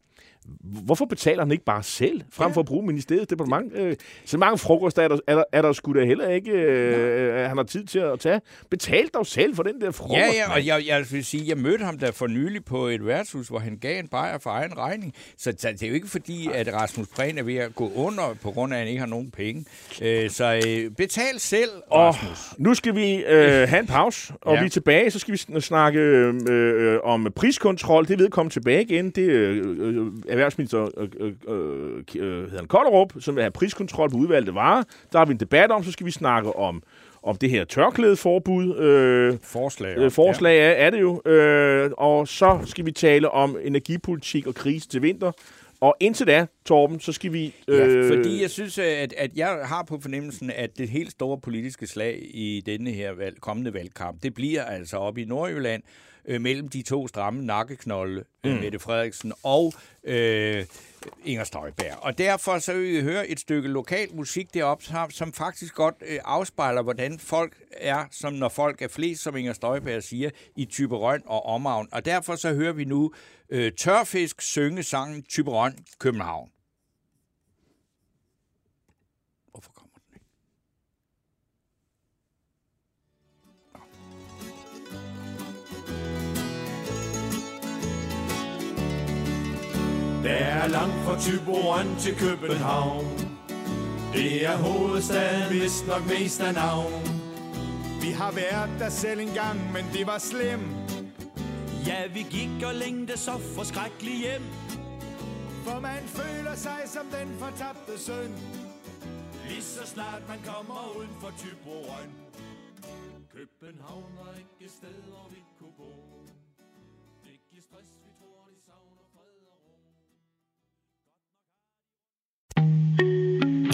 Hvorfor betaler han ikke bare selv, frem for at bruge ministeriets departement? Øh, så mange frokoster er der, er der, er der sgu da heller ikke, øh, han har tid til at tage. Betal dog selv for den der frokost. Ja, ja, og jeg, jeg vil sige, jeg mødte ham da for nylig på et værtshus, hvor han gav en bajer for egen regning. Så, så det er jo ikke fordi, at Rasmus Prehn er ved at gå under, på grund af, at han ikke har nogen penge. Øh, så øh, betal selv, Og Rasmus. nu skal vi øh, have en pause, og Ja. ja. vi er tilbage. Så skal vi sn- snakke øh, øh, om priskontrol. Det ved komme tilbage igen. Det øh, øh, erhvervsminister øh, øh, øh, øh, hedder han Kolderup, som vil have priskontrol på udvalgte varer. Der har vi en debat om. Så skal vi snakke om om det her tørklædeforbud. Øh, Forslag. øh, forslag er, er det jo. Øh, og så skal vi tale om energipolitik og krise til vinter. Og indtil da, Torben, så skal vi... Øh... Ja, fordi jeg synes, at, at jeg har på fornemmelsen, at det helt store politiske slag i denne her valg, kommende valgkamp, det bliver altså op i Nordjylland øh, mellem de to stramme nakkeknolde, mm. Mette Frederiksen og øh, Inger Støjberg. Og derfor så vil vi høre et stykke lokal musik deroppe, som, som faktisk godt øh, afspejler, hvordan folk er, som når folk er flest, som Inger Støjberg siger, i Typerøn og omavn. Og derfor så hører vi nu øh, Tørfisk synge sangen Typerøn København. Der er langt fra Tyborøn til København. Det er hovedstaden vist nok mest af navn. Vi har været der selv en gang, men det var slemt. Ja, vi gik og længte så forskrækkeligt hjem. For man føler sig som den fortabte søn. Lige så snart man kommer uden for Tyborøn København er ikke et sted, hvor vi kunne bo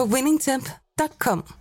på winningtemp.com.